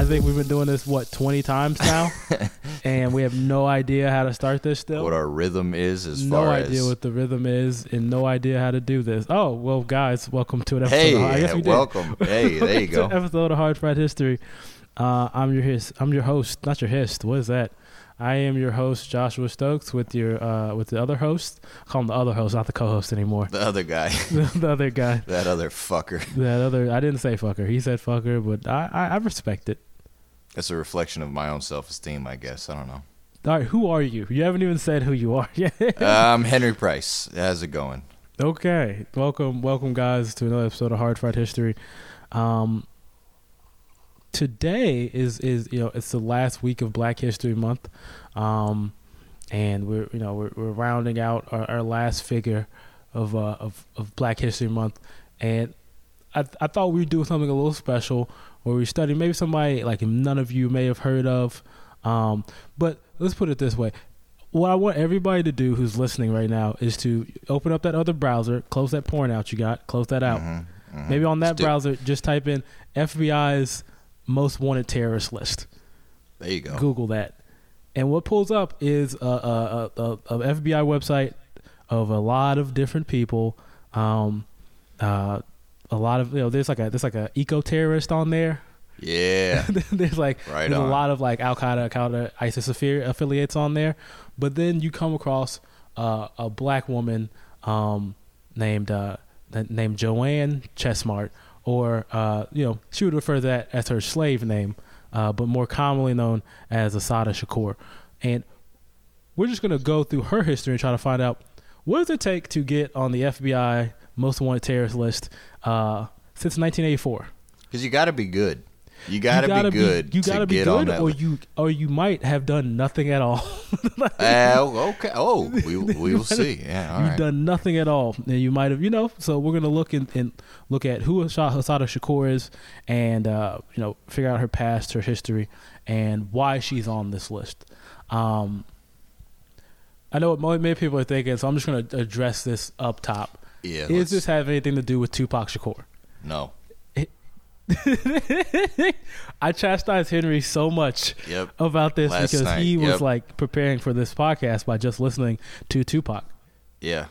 I think we've been doing this what twenty times now, and we have no idea how to start this still. what our rhythm is as no far idea what the rhythm is, and no idea how to do this. Oh well, guys, welcome to an episode. hey, of, I guess we did. welcome. Hey, there you go. episode of Hard Fried History. Uh, I'm your I'm your host, not your hist. What is that? I am your host, Joshua Stokes, with your uh, with the other host. I call him the other host, not the co-host anymore. The other guy, the other guy, that other fucker. that other. I didn't say fucker. He said fucker, but I, I, I respect it. That's a reflection of my own self-esteem, I guess. I don't know. All right, who are you? You haven't even said who you are yet. Um, Henry Price. How's it going? Okay, welcome, welcome, guys, to another episode of Hard Fried History. Um, today is is you know it's the last week of Black History Month, um, and we're you know we're, we're rounding out our, our last figure of uh of, of Black History Month, and I I thought we'd do something a little special where we study maybe somebody like none of you may have heard of, um, but let's put it this way what I want everybody to do who's listening right now is to open up that other browser, close that porn out you got, close that out. Mhm, mhm. Maybe on that Stick- browser, just type in FBI's most wanted terrorist list. There you go. Google that, and what pulls up is a, a, a, a FBI website of a lot of different people. Um, uh, a lot of you know, there's like a there's like a eco terrorist on there. Yeah. there's like Right there's on. a lot of like Al Qaeda, Al Qaeda, ISIS affiliates on there, but then you come across uh, a black woman um, named uh, named Joanne Chesimard, or uh, you know she would refer to that as her slave name, uh, but more commonly known as Assata Shakur, and we're just gonna go through her history and try to find out what does it take to get on the FBI most wanted terrorist list uh, since 1984 Because you got to be good. You got to be good you gotta be get good, or you or you might have done nothing at all. Uh, okay. Oh, we we will see. Yeah. All You've right. done nothing at all, and you might have, you know. So we're gonna look in, and look at who Hasa- Hasada Shakur is, and uh, you know, figure out her past, her history, and why she's on this list. Um, I know what many people are thinking, so I'm just gonna address this up top. Yeah. Is let's- this have anything to do with Tupac Shakur? no? I chastised Henry so much Yep. about this Last because night, he was yep. like preparing for this podcast by just listening to Tupac. Yeah.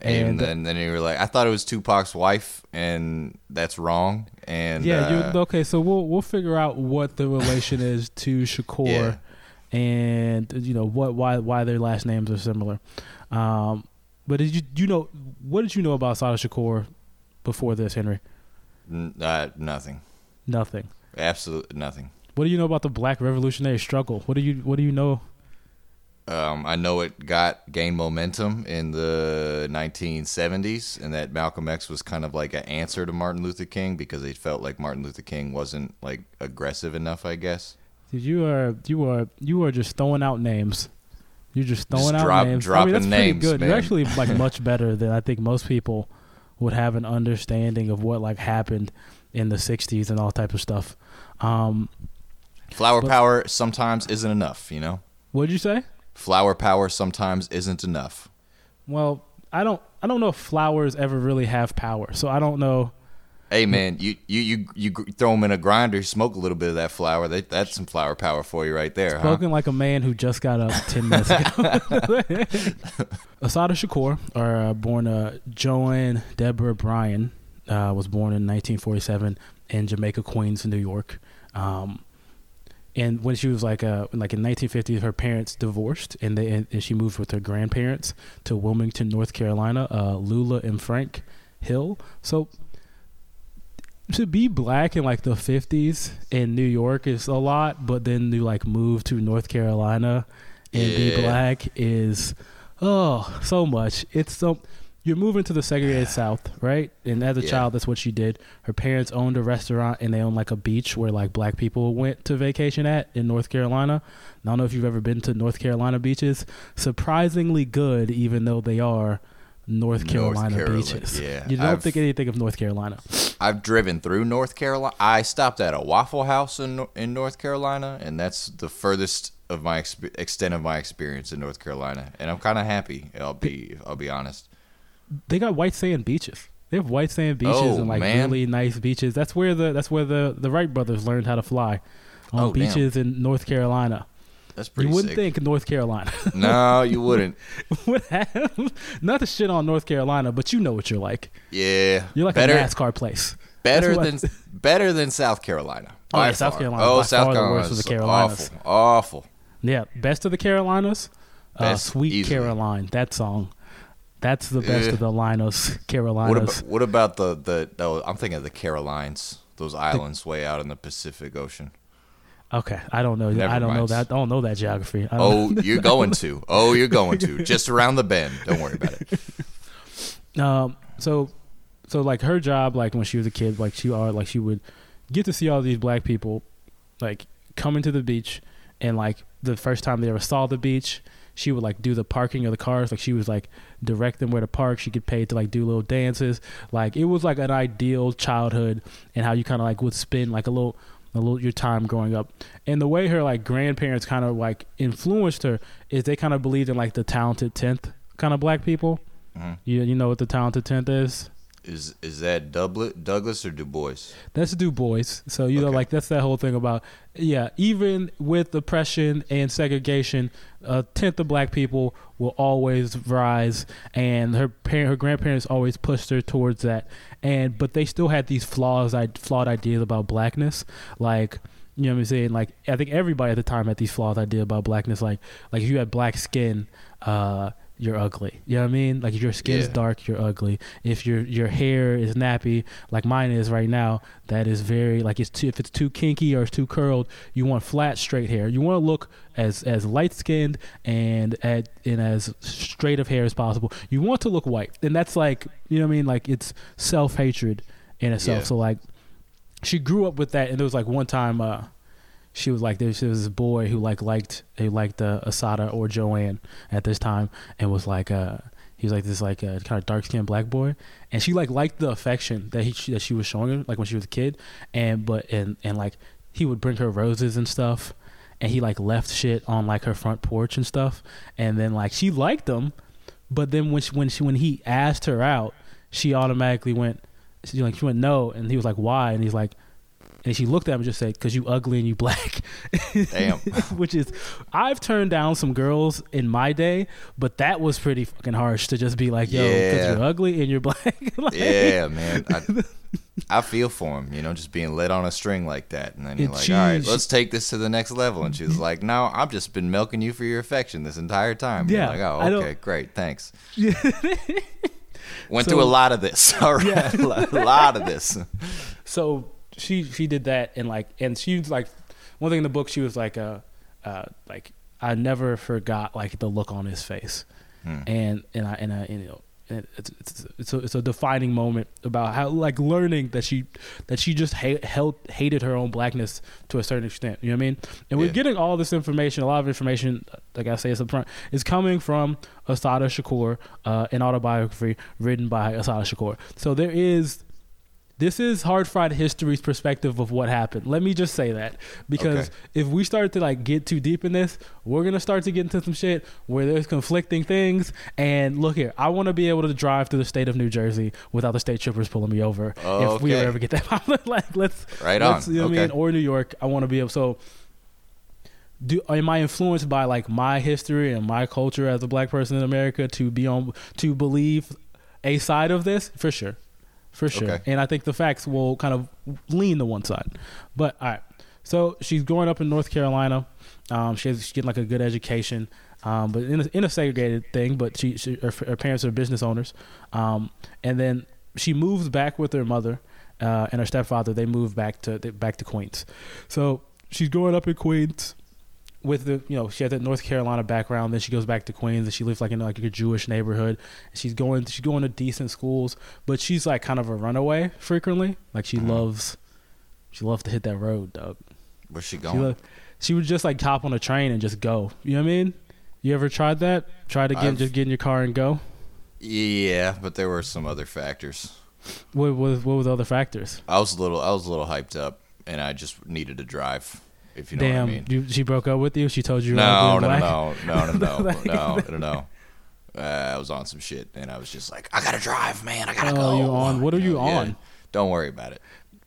And, And- then then you were like, I thought it was Tupac's wife, and that's wrong. And yeah, uh, you okay. So we'll we'll figure out what the relation is to Shakur, Yeah. and you know what why why their last names are similar. Um, but did you you know what did you know about Sada Shakur before this, Henry? n- uh, nothing. Nothing. Absolutely nothing. What do you know about the Black Revolutionary struggle? What do you what do you know? Um, I know it got gained momentum in the 1970s, and that Malcolm X was kind of like an answer to Martin Luther King because they felt like Martin Luther King wasn't like aggressive enough. I guess. Did you are you are you are just throwing out names. You're just throwing Just out drop- names. I mean, that's pretty names, good. You're actually like much better than I think most people would have an understanding of what like happened in the '60s and all type of stuff. Um, Flower But- power sometimes isn't enough. You know, what did you say? flower power sometimes isn't enough. Well, I don't I don't know if flowers ever really have power, so I don't know. Hey man, you you you you throw them in a grinder, smoke a little bit of that flour. That, that's some flower power for you right there, huh? Like a man who just got up ten minutes ago. Assata Shakur, or uh, born uh, Joanne Deborah Bryan, uh, was born in 1947 in Jamaica, Queens, New York. Um, and when she was like uh like in 1950s, her parents divorced, and they and she moved with her grandparents to Wilmington, North Carolina. Uh, Lula and Frank Hill. So to be black in like the 50s in New York is a lot, but then to like move to North Carolina and be black is oh so much. It's so you're moving to the segregated South, right? And as a Yeah. child, that's what she did. Her parents owned a restaurant and they owned like a beach where like black people went to vacation at in North Carolina. And I don't know if you've ever been to North Carolina beaches. Surprisingly good, even though they are North Carolina Carolina, beaches. yeah. You don't I've- think anything of North Carolina. I've driven through North Carolina. I stopped at a Waffle House in in North Carolina, and that's the furthest of my exp- extent of my experience in North Carolina. And I'm kind of happy. I'll be I'll be honest. They got white sand beaches. They have white sand beaches Oh, and like man. really nice beaches. That's where the that's where the the Wright brothers learned how to fly on Oh, damn. beaches in North Carolina. That's pretty you wouldn't sick. think North Carolina no, you wouldn't. would have not to shit on North Carolina, but you know what you're like. Yeah, You're like better a NASCAR place. better than better than South Carolina. Oh, yeah, South. Carolina Oh, South the Carolina the Carolinas. Awful, awful. Yeah, best of the Carolinas. Uh, Sweet easily. Caroline, that song. That's the best Eh. of the Linos, What Carolinas. about what about the the? Oh, I'm thinking of the Carolines. Those islands way out in the Pacific Ocean. Okay, I don't know. Never I don't know that. I don't know that geography. Oh, you're going to. Oh, you're going to. Just around the bend. Don't worry about it. Um, so, so like her job, like when she was a kid, like she are like she would get to see all these black people, like coming to the beach, and like the first time they ever saw the beach, she would like do the parking of the cars. Like she was like direct them where to park. She get paid to like do little dances. Like it was like an ideal childhood and how you kind of like would spend like a little. A little your time growing up, and the way her like grandparents kind of like influenced her is they kind of believed in like the talented tenth kind of black people. Mhm. You you know what the talented tenth is? Is is that Douglass, Douglass or Du Bois? That's Du Bois. So you know, like that's that whole thing about yeah. Even with oppression and segregation, a tenth of black people will always rise, and her parent, her grandparents always pushed her towards that. And but they still had these flaws, I flawed ideas about blackness, like. You know what I'm saying? Like I think everybody at the time had these flawed ideas about blackness. Like like if you had black skin, uh, you're ugly. You know what I mean? Like if your skin's Yeah. dark, you're ugly. If your your hair is nappy, like mine is right now, that is very like it's too, if it's too kinky or it's too curled, you want flat, straight hair. You want to look as as light skinned and at and as straight of hair as possible. You want to look white, and that's like you know what I mean. Like it's self hatred in itself. Yeah. So like she grew up with that, and there was like one time. uh she was like there was this boy who like liked he liked uh, Assata or Joanne at this time and was like uh he was like this like uh, kind of dark skinned black boy. And she like liked the affection that he she, that she was showing him like when she was a kid. And but and and like he would bring her roses and stuff. And he like left shit on like her front porch and stuff. And then like she liked them but then when she when she when he asked her out she automatically went she like she went no. And he was like why? And he's like and she looked at him and just said, "Cause you ugly and you black." Damn. Which is, I've turned down some girls in my day, but that was pretty fucking harsh to just be like, "Yo, cause you're ugly and you're black." Like, Yeah, man. I, I feel for him, you know, just being led on a string like that. And then you're like, she- all right, let's take this to the next level. And she was like, no, I've just been milking you for your affection this entire time. You're Yeah, like, oh, okay, great, thanks. Yeah. Went So- through a lot of this. All right, Yeah. a lot of this. so she she did that and like and she was like one thing in the book she was like uh uh like I never forgot like the look on his face Hmm. and and I and I and, you know and it's it's it's a, it's a defining moment about how like learning that she that she just hate, held, hated her own blackness to a certain extent you know what I mean and we're Yeah. getting all this information a lot of information like I say it's up front is coming from Assata Shakur uh, an autobiography written by Assata Shakur so there is this is hard fried history's perspective of what happened. Let me just say that because Okay. if we start to like get too deep in this, we're gonna start to get into some shit where there's conflicting things. And look here, I want to be able to drive through the state of New Jersey without the state troopers pulling me over if we ever get that. like let's Right let's, on. You know what I mean? Or New York, I want to be able so. Do am I influenced by like my history and my culture as a black person in America to be on to believe a side of this for sure, for sure. Okay. And I think the facts will kind of lean to one side. But all right, so she's growing up in North Carolina. Um, she has, she's getting like a good education, um, but in a, in a segregated thing. But she, she her, her parents are business owners, um, and then she moves back with her mother uh, and her stepfather. They move back to they- back to Queens. So she's growing up in Queens with the you know she had that North Carolina background. Then she goes back to Queens and she lives like in like a Jewish neighborhood. She's going she's going to decent schools, but she's like kind of a runaway frequently. Like she Mhm. loves she loves to hit that road, dog. Where's she She, going? lo- she would just like hop on a train and just go. You know what I mean? You ever tried that? Try to get I've- just get in your car and go. Yeah, but there were some other factors. What was what was the other factors? I was a little I was a little hyped up, and I just needed to drive. If you know Damn, what I mean. you, she broke up with you. She told you. No, no, no, no, no, no, Like- no, no, no, no. Uh, I was on some shit, and I was just like, I gotta drive, man. I gotta Oh, go. you on- what are you Yeah. on? Don't worry about it.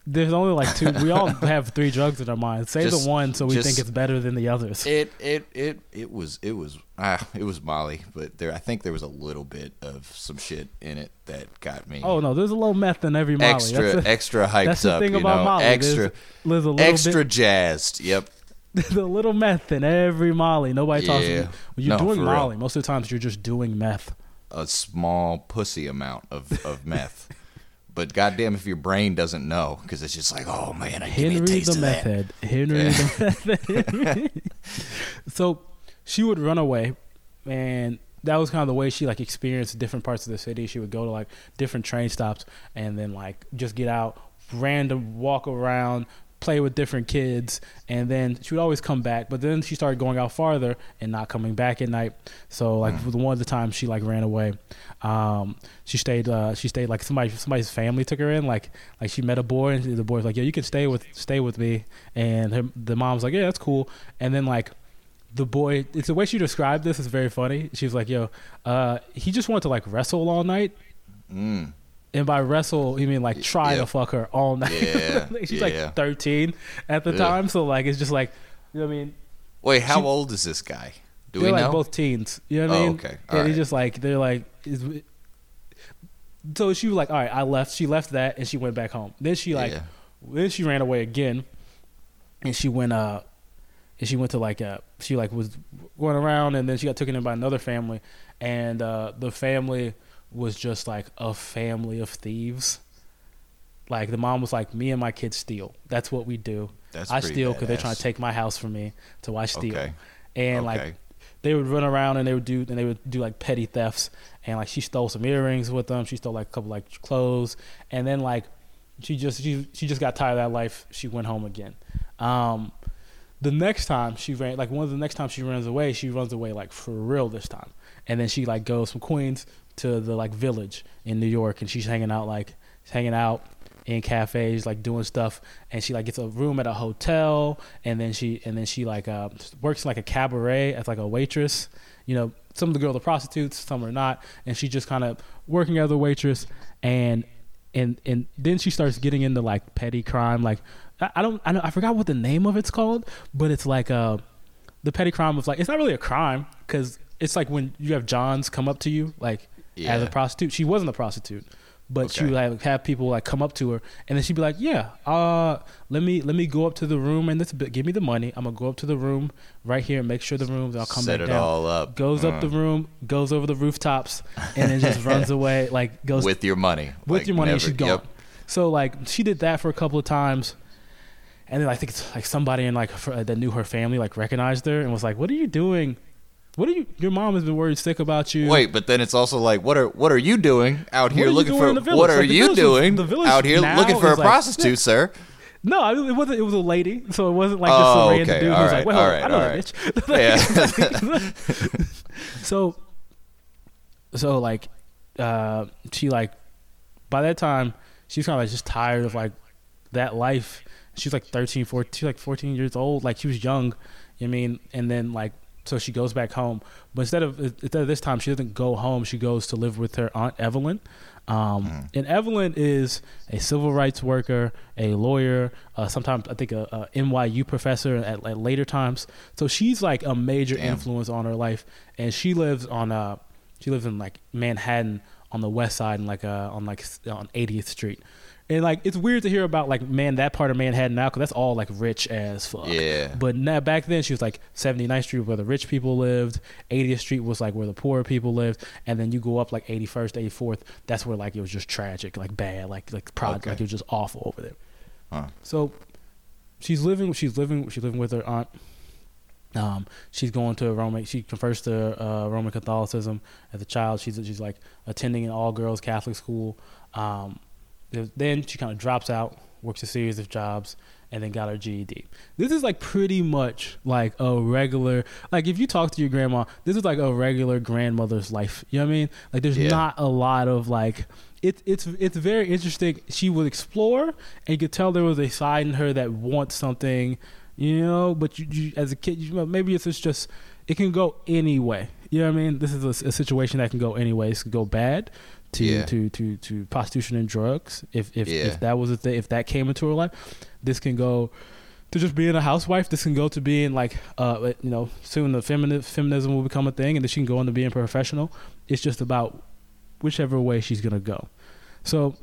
There's only like two. We all have three drugs in our mind. Say Just- the one so we just- think it's better than the others. It, it, it, it was, it was, ah, it was Molly, but there, I think there was a little bit of some shit in it that got me. oh no, there's a little meth in every Molly. extra, that's, the- extra hyped that's the up. thing you about know, Molly. extra, There's, there's a little extra bit, jazzed. Yep. there's a little meth in every Molly. Nobody talks. About. Yeah. When you're No, doing for real. Molly, most of the times you're just doing meth. a small pussy amount of, of meth. But goddamn, if your brain doesn't know, because it's just like, oh man, I give me a taste the of meth that. Henry the meth head. so she would run away, and that was kind of the way she like experienced different parts of the city. She would go to like different train stops, and then like just get out, random walk around, play with different kids, and then she would always come back. But then she started going out farther and not coming back at night. So like Mm. the one of the times she like ran away, um, she stayed. Uh, she stayed like somebody somebody's family took her in. Like like she met a boy and the boy's like, yeah, you can stay with stay with me. And her, the mom's like, yeah, that's cool. And then like the boy, it's the way she described this is very funny. She was like, yo, uh, he just wanted to like wrestle all night. Mm. And by wrestle, you mean like try yeah. to fuck her all night. Yeah, She's yeah. like 13 at the Yeah. time, so like it's just like, you know what I mean? Wait, how She- old is this guy? Do they're we like know? both teens. You know what I Oh, mean? okay. And All he's right. just like they're like. Is, so she was like, all right, I left. She left that and she went back home. Then she like, Yeah. then she ran away again, and she went uh, and she went to like uh, she like was going around and then she got taken in by another family, and uh, the family was just like a family of thieves. Like the mom was like, me and my kids steal. That's what we do. That's I steal because they're trying to take my house from me, so I steal. Okay. And like they would run around and they would do and they would do like petty thefts and like she stole some earrings with them she stole like a couple like clothes and then like she just she she just got tired of that life she went home again um the next time she ran like one of the next time she runs away she runs away like for real this time and then she like goes from queens to the like village in new york and she's hanging out like hanging out in cafes like doing stuff and she like gets a room at a hotel and then she and then she like uh works like a cabaret as like a waitress. You know some of the girls are prostitutes some are not and she's just kind of working as a waitress and and and then she starts getting into like petty crime like i, I don't I, don't, I forgot what the name of it's called but it's like uh the petty crime was like it's not really a crime because it's like when you have johns come up to you like as a prostitute she wasn't a prostitute but she would like have people like come up to her and then she'd be like yeah uh let me let me go up to the room and this give me the money i'm gonna go up to the room right here and make sure the rooms i'll come Set back it down all up. goes up Uh, the room goes over the rooftops and then just runs away like goes with your money. with Like, your money and she's gone. Yep. So like she did that for a couple of times, and then I think it's like somebody in like that knew her family like recognized her and was like, "What are you doing? What are you? Your mom has been worried sick about you." Wait, but then it's also like, what are what are you doing out here looking for? in the village? What are you doing out here looking for a like- prostitute, sir? No, I mean, it wasn't. It was a lady, so it wasn't like just Oh, some random okay, dude who's all like, "Well, "Wait, all hold on, right, I know that right. bitch." Yeah. so, so like, uh, she like, by that time, she's kind of like just tired of like that life. She's like 13, 14, she's like 14 years old. Like she was young, you know I mean? And then like, so she goes back home. But instead of instead of this time, she doesn't go home. She goes to live with her aunt Evelyn. Um, And Evelyn is a civil rights worker, a lawyer, uh, sometimes I think a, a NYU professor at, at later times. So she's like a major Damn. influence on her life. And she lives on uh, she lives in like Manhattan on the west side and like uh, on like on 80th Street. And like it's weird to hear about like man that part of Manhattan now because that's all like rich as fuck. Yeah. But now back then she was like 79th Street where the rich people lived, 80th Street was like where the poor people lived, and then you go up like 81st, 84th. That's where like it was just tragic, like bad, like like prod, Okay. like it was just awful over there. Huh. So she's living. She's living. She's living with her aunt. Um, she's going to a Roman. She converts to uh, Roman Catholicism as a child. She's she's like attending an all girls Catholic school. Um, then she kind of drops out, works a series of jobs, and then got her GED. This is like pretty much like a regular like if you talk to your grandma, this is like a regular grandmother's life. You know what I mean? Like there's Yeah. not a lot of like it's it's it's very interesting. She would explore and you could tell there was a side in her that wants something, you know, but you, you as a kid you know, maybe it's just it can go any way. You know what I mean? This is a, a situation that can go any way. It can go bad to Yeah. to to to prostitution and drugs. If if Yeah. if that was a thing, if that came into her life, this can go to just being a housewife. This can go to being like uh you know soon the femini- feminism will become a thing, and then she can go into being professional. It's just about whichever way she's gonna go. So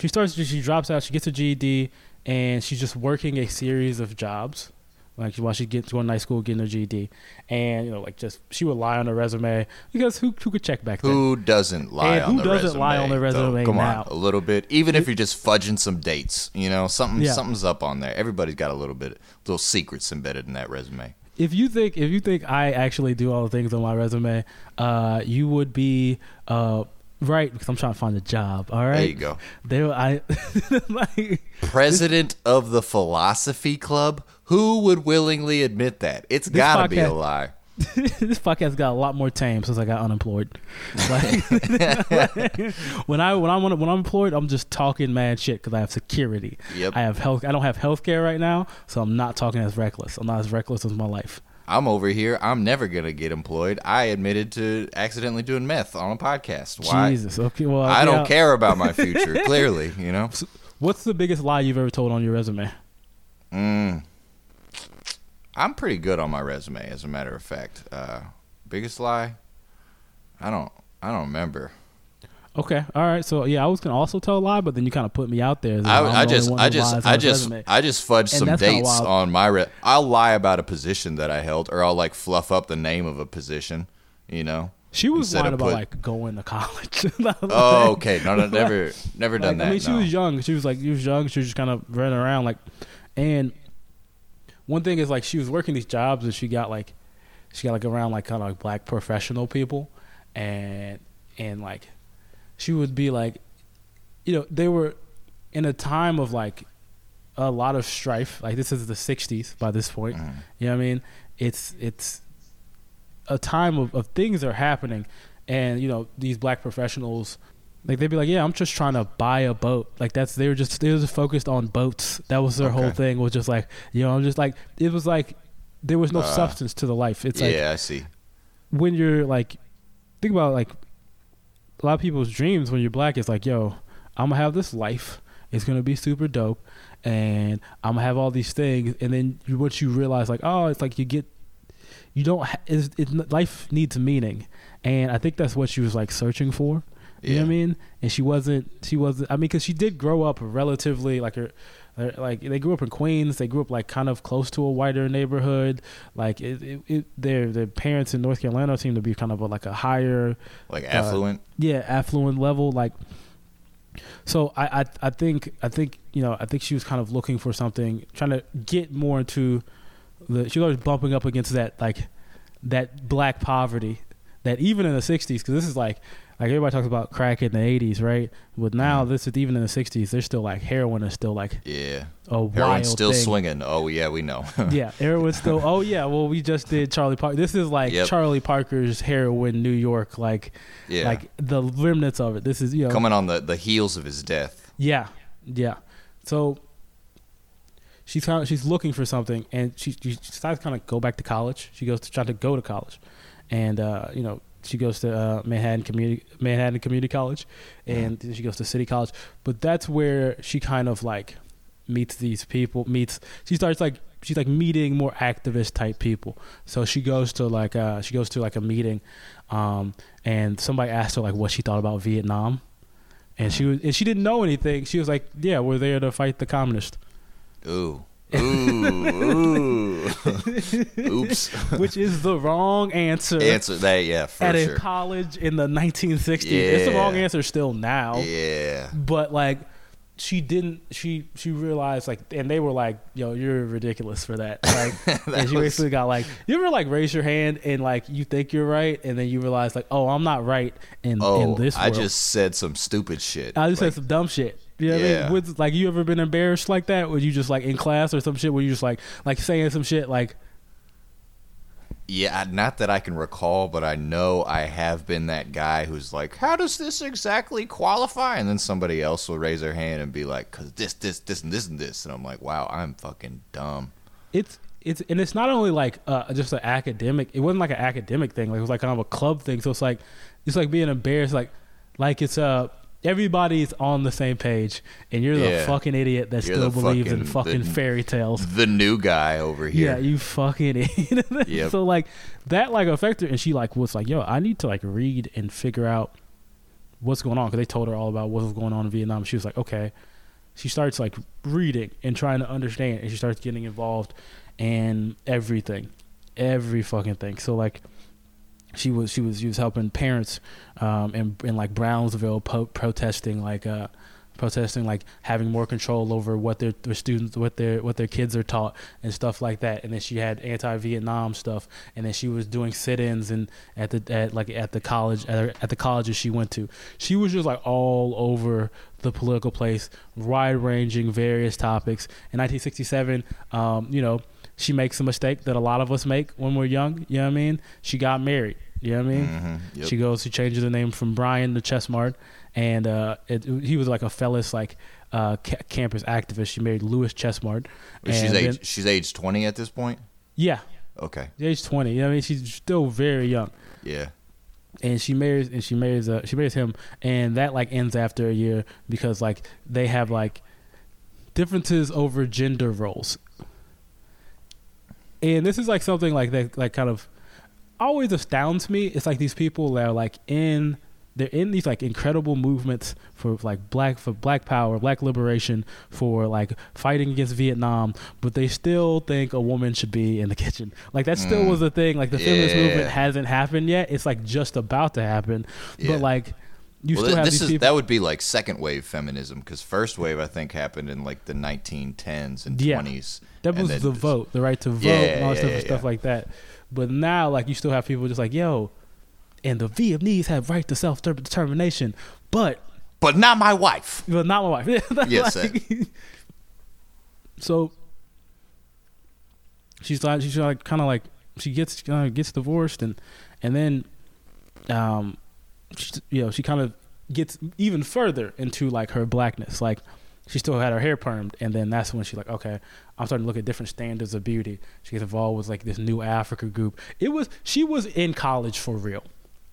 she starts. She drops out. She gets a GED, and she's just working a series of jobs. Like while she gets going to night school, getting her GED, and you know, like just she would lie on her resume because who who could check back then? Who doesn't lie And on who the doesn't resume? lie on their though? resume Come now? on, a little bit. Even if you're just fudging some dates, you know, something Yeah. something's up on there. Everybody's got a little bit, little secrets embedded in that resume. if you think if you think I actually do all the things on my resume, uh, you would be uh, right because I'm trying to find a job. All right, There you go. There, I like President of the Philosophy Club. Who would willingly admit that? It's This got to be a lie. this podcast got a lot more tame since I got unemployed. Like, when I when I'm when I'm employed, I'm just talking mad shit because I have security. Yep. I have health. I don't have health care right now, so I'm not talking as reckless. I'm not as reckless as my life. I'm over here. I'm never gonna get employed. I admitted to accidentally doing meth on a podcast. Why? Jesus. Okay. Well, I don't care about my future. clearly, you know. What's the biggest lie you've ever told on your resume? Mm. I'm pretty good on my resume, as a matter of fact. Uh, biggest lie? I don't. I don't remember. Okay, all right. So yeah, I was gonna also tell a lie, but then you kind of put me out there. I, I just, I just, I just. I just fudged And some dates on my. Re- I'll lie about a position that I held, or I'll like fluff up the name of a position. You know. She was lying about put- like going to college. Oh, okay. No, no, never, never done Like, that. I mean, she no. was young. She was like, she was young. She was just kind of running around, like, and one thing is like she was working these jobs, and she got like, she got like around like kind of like black professional people, and and like, she would be like, you know, they were in a time of like a lot of strife. Like this is the '60s by this point. Mhm. You know what I mean? It's it's a time of, of things are happening and you know these black professionals like they'd be like yeah i'm just trying to buy a boat like that's they were just they were just focused on boats that was their whole thing was just like you know i'm just like it was like there was no Uh, substance to the life it's like yeah, I see. when you're like think about like a lot of people's dreams when you're black is like yo i'm gonna have this life it's gonna be super dope and i'm gonna have all these things and then you, once you realize like oh it's like you get you don't ha- it's, it's, life needs meaning and i think that's what she was like searching for you know what I mean? And she wasn't. She wasn't. I mean, because she did grow up relatively like her- Uh, like they grew up in Queens. They grew up like kind of close to a whiter neighborhood. Like it, it, it their their parents in North Carolina seem to be kind of a, like a higher, Like uh, affluent. yeah, affluent level. Like, so I, I I think I think you know I think she was kind of looking for something, trying to get more into the. She was always bumping up against that like that black poverty that even in the 60s because this is like like everybody talks about crack in the 80s right but now this is even in the 60s they're still like heroin is still like yeah. wild Heroin's still thing. swinging. Oh yeah, we know. yeah heroin's still oh yeah well we just did charlie parker this is like Yep. charlie parker's heroin new york like yeah. like the remnants of it this is you know Coming on the the heels of his death. yeah yeah so she's kind of, she's looking for something and she, she decides to kind of go back to college she goes to try to go to college and uh, you know she goes to uh, Manhattan Community Manhattan Community College, and then she goes to City College. But that's where she kind of like meets these people. Meets she starts like she's like meeting more activist type people. So she goes to like uh, she goes to like a meeting, um, and somebody asked her like what she thought about Vietnam, and she was and she didn't know anything. She was like, "Yeah, we're there to fight the communists," Ooh. Ooh. Ooh. Oops. which is the wrong answer. Answer that, yeah, for at sure. a college in the 1960s. It's the wrong answer still now. Yeah. But like she didn't she she realized like and they were like, yo, you're ridiculous for that. Like That and she was- basically got like you ever like raise your hand and like you think you're right and then you realize like, oh, I'm not right in, in Oh, this I world. just said some stupid shit. I just Like, said some dumb shit. You know what I Yeah. mean? With, like, you ever been embarrassed like that? Where you just like in class or some shit? Where you just like like saying some shit like, Yeah, not that I can recall, but I know I have been that guy who's like, "How does this exactly qualify?" And then somebody else will raise their hand and be like, "Cause this, this, this, and this, and this," and I'm like, "Wow, I'm fucking dumb." it's it's and it's not only like uh, just an academic. It wasn't like an academic thing. Like it was like kind of a club thing. So it's like it's like being embarrassed. Like like it's uh everybody's on the same page, and you're the Yeah. fucking idiot that You're still the believes in fucking- fucking the- fairy tales. The new guy over here. Yeah, you fucking idiot. Yep. So like that like affected and she like was like, yo, I need to like read and figure out what's going on because they told her all about what was going on in Vietnam. She was like, okay. She starts like reading and trying to understand, and she starts getting involved in everything, every fucking thing. So like, she was she was she was helping parents um, in in like Brownsville po- protesting like uh protesting like having more control over what their, their students what their what their kids are taught and stuff like that. And then she had anti-Vietnam stuff. And then she was doing sit-ins and at the at like at the college at, her- at the colleges she went to. She was just like all over the political place wide-ranging various topics. In 1967 um, you know she makes a mistake that a lot of us make when we're young you know what I mean she got married you know what I mean Mhm, yep. she goes. She changes the name from Brian to Chesimard, and uh, it, he was like a fellas like uh, ca- campus activist. She married Louis Chesimard. she's then- age, she's age 20 at this point. yeah, Okay. age twenty. You know what I mean, she's still very young, Yeah. and she marries and she marries uh, she marries him, and that like ends after a year because like they have like differences over gender roles. And this is like something like that, like kind of always astounds me. It's like these people that are like in they're in these like incredible movements for like black for black power, black liberation, for like fighting against Vietnam, but they still think a woman should be in the kitchen. Like that still Mm. was a thing. Like the feminist movement hasn't happened yet. It's like just about to happen. Yeah. But like you well, still have this is people that would be like second wave feminism because first wave I think happened in like the 1910s and Yeah. 20s. That was the vote, the right to vote, Yeah, and all that yeah, stuff, yeah, stuff like that. But now, like, you still have people just like, yo, and the Vietnamese have right to self determination, but But not my wife. but not my wife. Yes, like- so she's like, she's like, kind of like, she gets uh, gets divorced, and and then, um, she, you know, she kind of gets even further into like her blackness, like. She still had her hair permed, and then that's when she's like, "Okay, I'm starting to look at different standards of beauty." She gets involved with like this new Africa group. It was she was in college for real.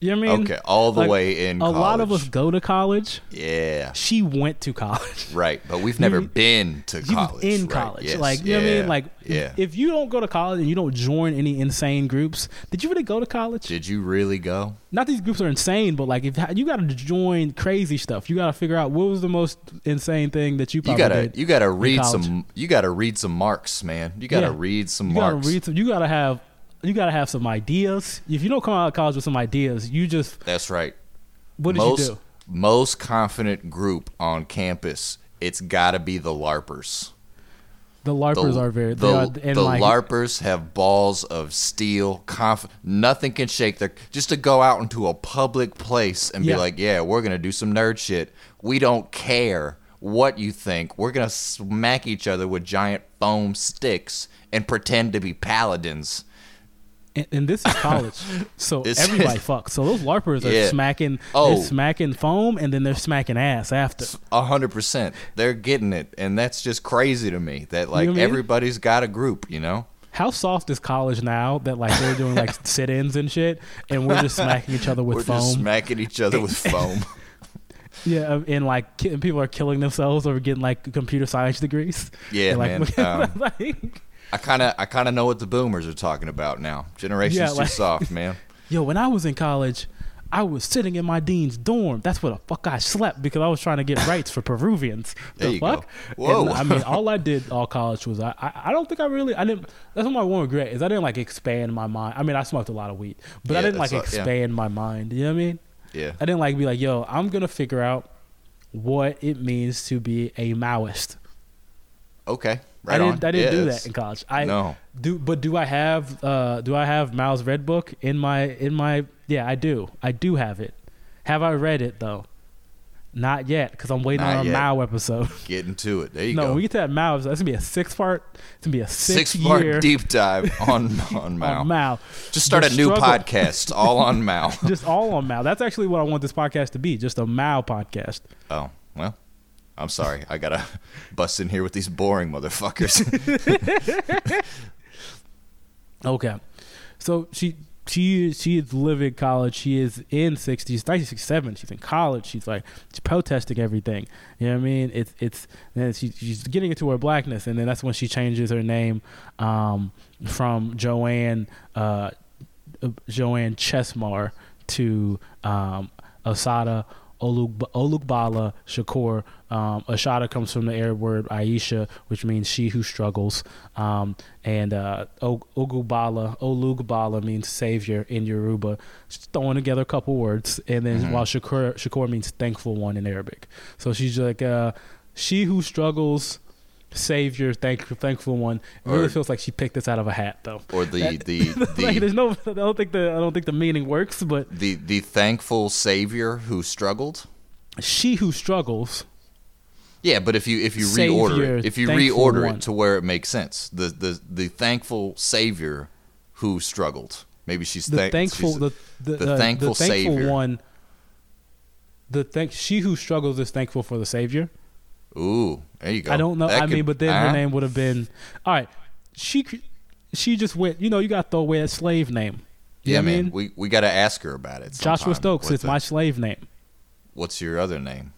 You know what I mean? Okay, all the Like, way in. a lot of us go to college. Yeah. She went to college. Right, but we've never You- been to college. in right, college. yes, Like, you know what I mean? Like, yeah. if you don't go to college and you don't join any insane groups, did you really go to college? Did you really go? Not these groups are insane, but like, if you got to join crazy stuff, you got to figure out what was the most insane thing that you You gotta, you gotta read some. You gotta read some Marx, man. You gotta Yeah. read some you Marx. gotta read some. You gotta have. You gotta have some ideas. If you don't come out of college with some ideas, you just That's right. what did most, you do? Most confident group on campus. It's gotta be the larpers. The larpers the, are very. the, are, the like, larpers have balls of steel. Conf- nothing can shake their. Just to go out into a public place and Yeah. be like, "Yeah, we're gonna do some nerd shit. We don't care what you think. We're gonna smack each other with giant foam sticks and pretend to be paladins." And, and this is college, so This everybody is- fucks. So those larpers are Yeah. smacking. Oh. they're smacking foam, and then they're smacking ass after. A hundred percent, they're getting it, and that's just crazy to me. That like know what I mean? everybody's got a group, you know. How soft is college now that like they're doing like sit-ins and shit, and we're just smacking each other with We're foam? just smacking each other with foam. yeah, and like ki- and people are killing themselves over getting like computer science degrees. Yeah, They're like, man. Um, like, I kind of I kind of know what the boomers are talking about now. Generation's Yeah, too soft, man. yo, when I was in college, I was sitting in my dean's dorm. That's where the fuck I slept because I was trying to get rights for Peruvians. There the you go. Whoa. And, I mean, all I did all college was I, I. I don't think I really. I didn't. That's what my one regret is. I didn't like expand my mind. I mean, I smoked a lot of weed, but I didn't like what- yeah. expand my mind. You know what I mean? Yeah. I didn't like be like, yo, I'm gonna figure out what it means to be a Maoist. Okay. Right I didn't. on. I didn't do that in college. I no. do, but do I have uh, do I have Mao's Red Book in my in my? Yeah, I do. I do have it. Have I read it though? Not yet, because I'm waiting Not on a yet. Mao episode. Getting to it. There you no, go. when we get to that Mao episode, that's gonna be a six part. It's gonna be a six, Six part deep dive on on Mao. on Mao. Just start The a new podcast all on Mao. Just all on Mao. That's actually what I want this podcast to be. Just a Mao podcast. Oh well, I'm sorry. I gotta bust in here with these boring motherfuckers. Okay. So she she she is living college. She is in sixties, nineteen sixty seven. She's in college. She's like she's protesting everything. You know what I mean? It's it's and she, she's getting into her blackness, and then that's when she changes her name um, from Joanne uh, uh, Joanne Chesmar to um, Assata Olug- Olugbala Shakur. Um, Ashada comes from the Arab word Aisha, which means she who struggles. Um, and uh, O- Ogugbala, Olugbala means savior in Yoruba. Just throwing together a couple words. And then while Shakur, Shakur means thankful one in Arabic. So she's like, uh, she who struggles, savior, thank, thankful one. It really feels like she picked this out of a hat, though. or the the like, the, there's no, I don't think the, I don't think the meaning works, but the the thankful savior who struggled. she who struggles, Yeah, but if you if you Savior, reorder it, if you reorder one. it to where it makes sense, the the the thankful savior who struggled. Maybe she's the thank- thankful, she's- the, the, the uh, thankful the thankful savior. one. The thank she who struggles is thankful for the savior. Ooh, there you go. I don't know. That I could- mean, but then uh, her name would have been all right. She she just went. You know, you got to throw away a slave name. You Yeah, what I mean? We we got to ask her about it. Joshua. Stokes is my slave name. What's your other name?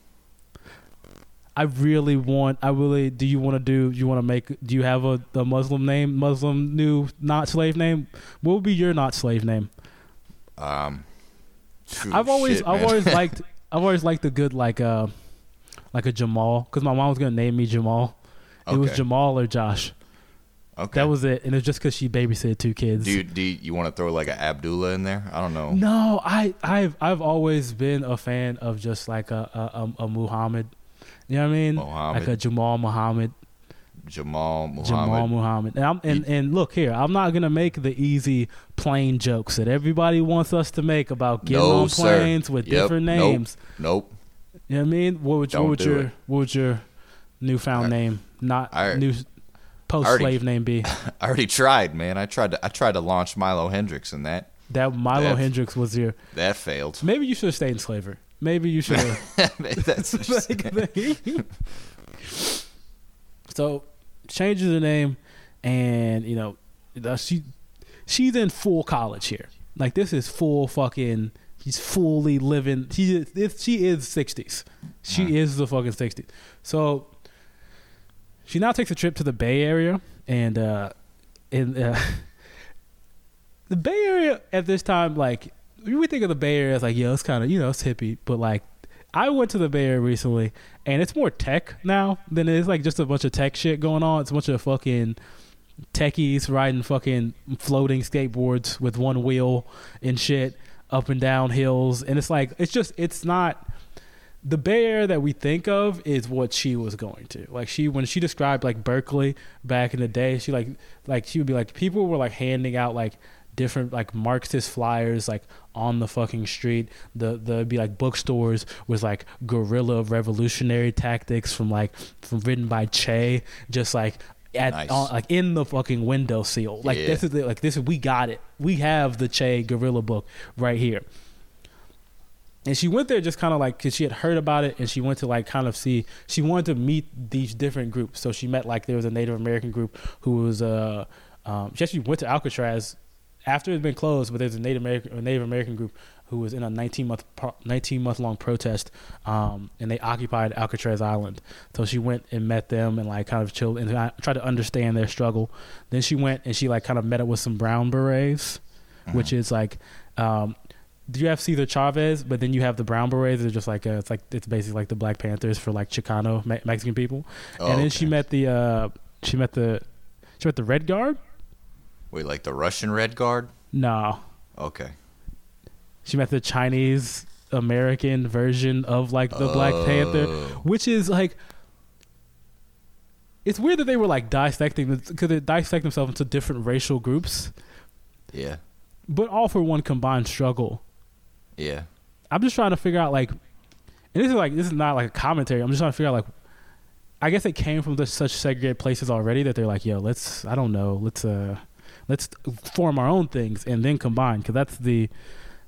I really want. I really. Do you want to do? You want to make? Do you have a the Muslim name? Muslim new not slave name? What would be your not slave name? Um, I've always shit, I've man. always liked I've always liked the good like uh like a Jamal because my mom was gonna name me Jamal. It was Jamal or Josh. okay. That was it, and it's just because she babysitted two kids. Do you, do you, you want to throw like an Abdullah in there? I don't know. No, I I've I've always been a fan of just like a a, a, a Muhammad. You know what I mean? Muhammad. Like a Jamal Muhammad. Jamal Muhammad. Jamal Muhammad. And, I'm, and and look here, I'm not gonna make the easy plain jokes that everybody wants us to make about getting no, on sir. planes with Yep, different nope, names. Nope. You know what I mean? What would, Don't what would do your it. what would your newfound I- name, not I- new post slave name, be? I already tried, man. I tried to I tried to launch Milo Hendrix in that That Milo That- Hendrix was your. that failed. Maybe you should have stayed in slavery. Maybe you should have. That's so changes her name, and you know, she she's in full college here. Like this is full fucking. She's fully living. She is. She is sixties. She Mhm. is the fucking sixties. So she now takes a trip to the Bay Area, and uh, in uh, the Bay Area at this time, like we think of the Bay Area as like, yo, it's kind of you know it's hippie, but like I went to the Bay Area recently, and it's more tech now than it is like just a bunch of tech shit going on. It's a bunch of fucking techies riding fucking floating skateboards with one wheel and shit up and down hills, and it's like it's just it's not the Bay Area that we think of is what she was going to. Like she when she described like Berkeley back in the day, she like like she would be like people were like handing out like different like Marxist flyers like on the fucking street. The the be like bookstores was like guerrilla revolutionary tactics from like from written by Che, just like at Nice. on, like in the fucking window seal. Like Yeah. this is the, like this is we got it. We have the Che guerrilla book right here. And she went there just kind of like because she had heard about it, and she went to like kind of see. She wanted to meet these different groups. So she met like there was a Native American group who was uh, um, she actually went to Alcatraz after it had been closed, but there's a Native American a Native American group who was in a 19 month 19 month long protest, um, and they occupied Alcatraz Island. So she went and met them and like kind of chilled and tried to understand their struggle. Then she went and she like kind of met up with some brown berets, which is like. Um, do you have Cesar Chavez, but then you have the Brown Berets. They're just like uh it's like it's basically like the Black Panthers for like Chicano Me- Mexican people. Oh, and then okay. she met the uh, she met the she met the Red Guard. Wait, like the Russian Red Guard? No, Okay. She met the Chinese American version of like the Black Panther, Oh. which is like. It's weird that they were like dissecting because they dissect themselves into different racial groups, Yeah. but all for one combined struggle. Yeah. I'm just trying to figure out like and this is like this is not like a commentary. I'm just trying to figure out like, I guess it came from such segregated places already that they're like, yo, let's I don't know, let's uh, let's form our own things and then combine because that's the.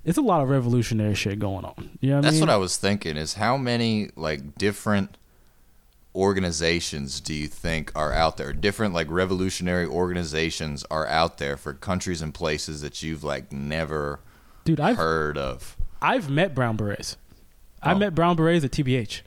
It's a lot of revolutionary shit going on. You know what That's I mean? what I was thinking. Is how many like different organizations do you think are out there? Different like revolutionary organizations are out there for countries and places that you've like never Dude, I've heard of. I've met brown berets. I Oh. met brown berets at TBH.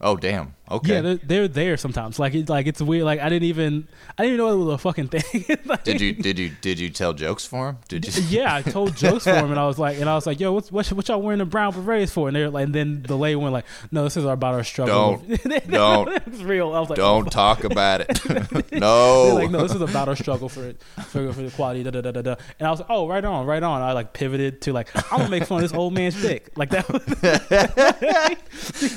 Oh damn. Okay. Yeah, they're, they're there sometimes. Like it's like it's weird. Like I didn't even I didn't even know it was a fucking thing. Like- did you did you did you tell jokes for him? Did you? Yeah, I told jokes for him, and I was like, and I was like, "Yo, what's what, what y'all wearing the brown berets for?" And they're like, and then the lady went like, "No, this is about our struggle." Don't. Don't. it's real. I was like, Don't oh. talk about it. No. like, no, this is about our struggle for it for for equality. Da, da, da, da, da. And I was like, oh, right on, right on. I like pivoted to like, I'm gonna make fun of this old man's dick, like that.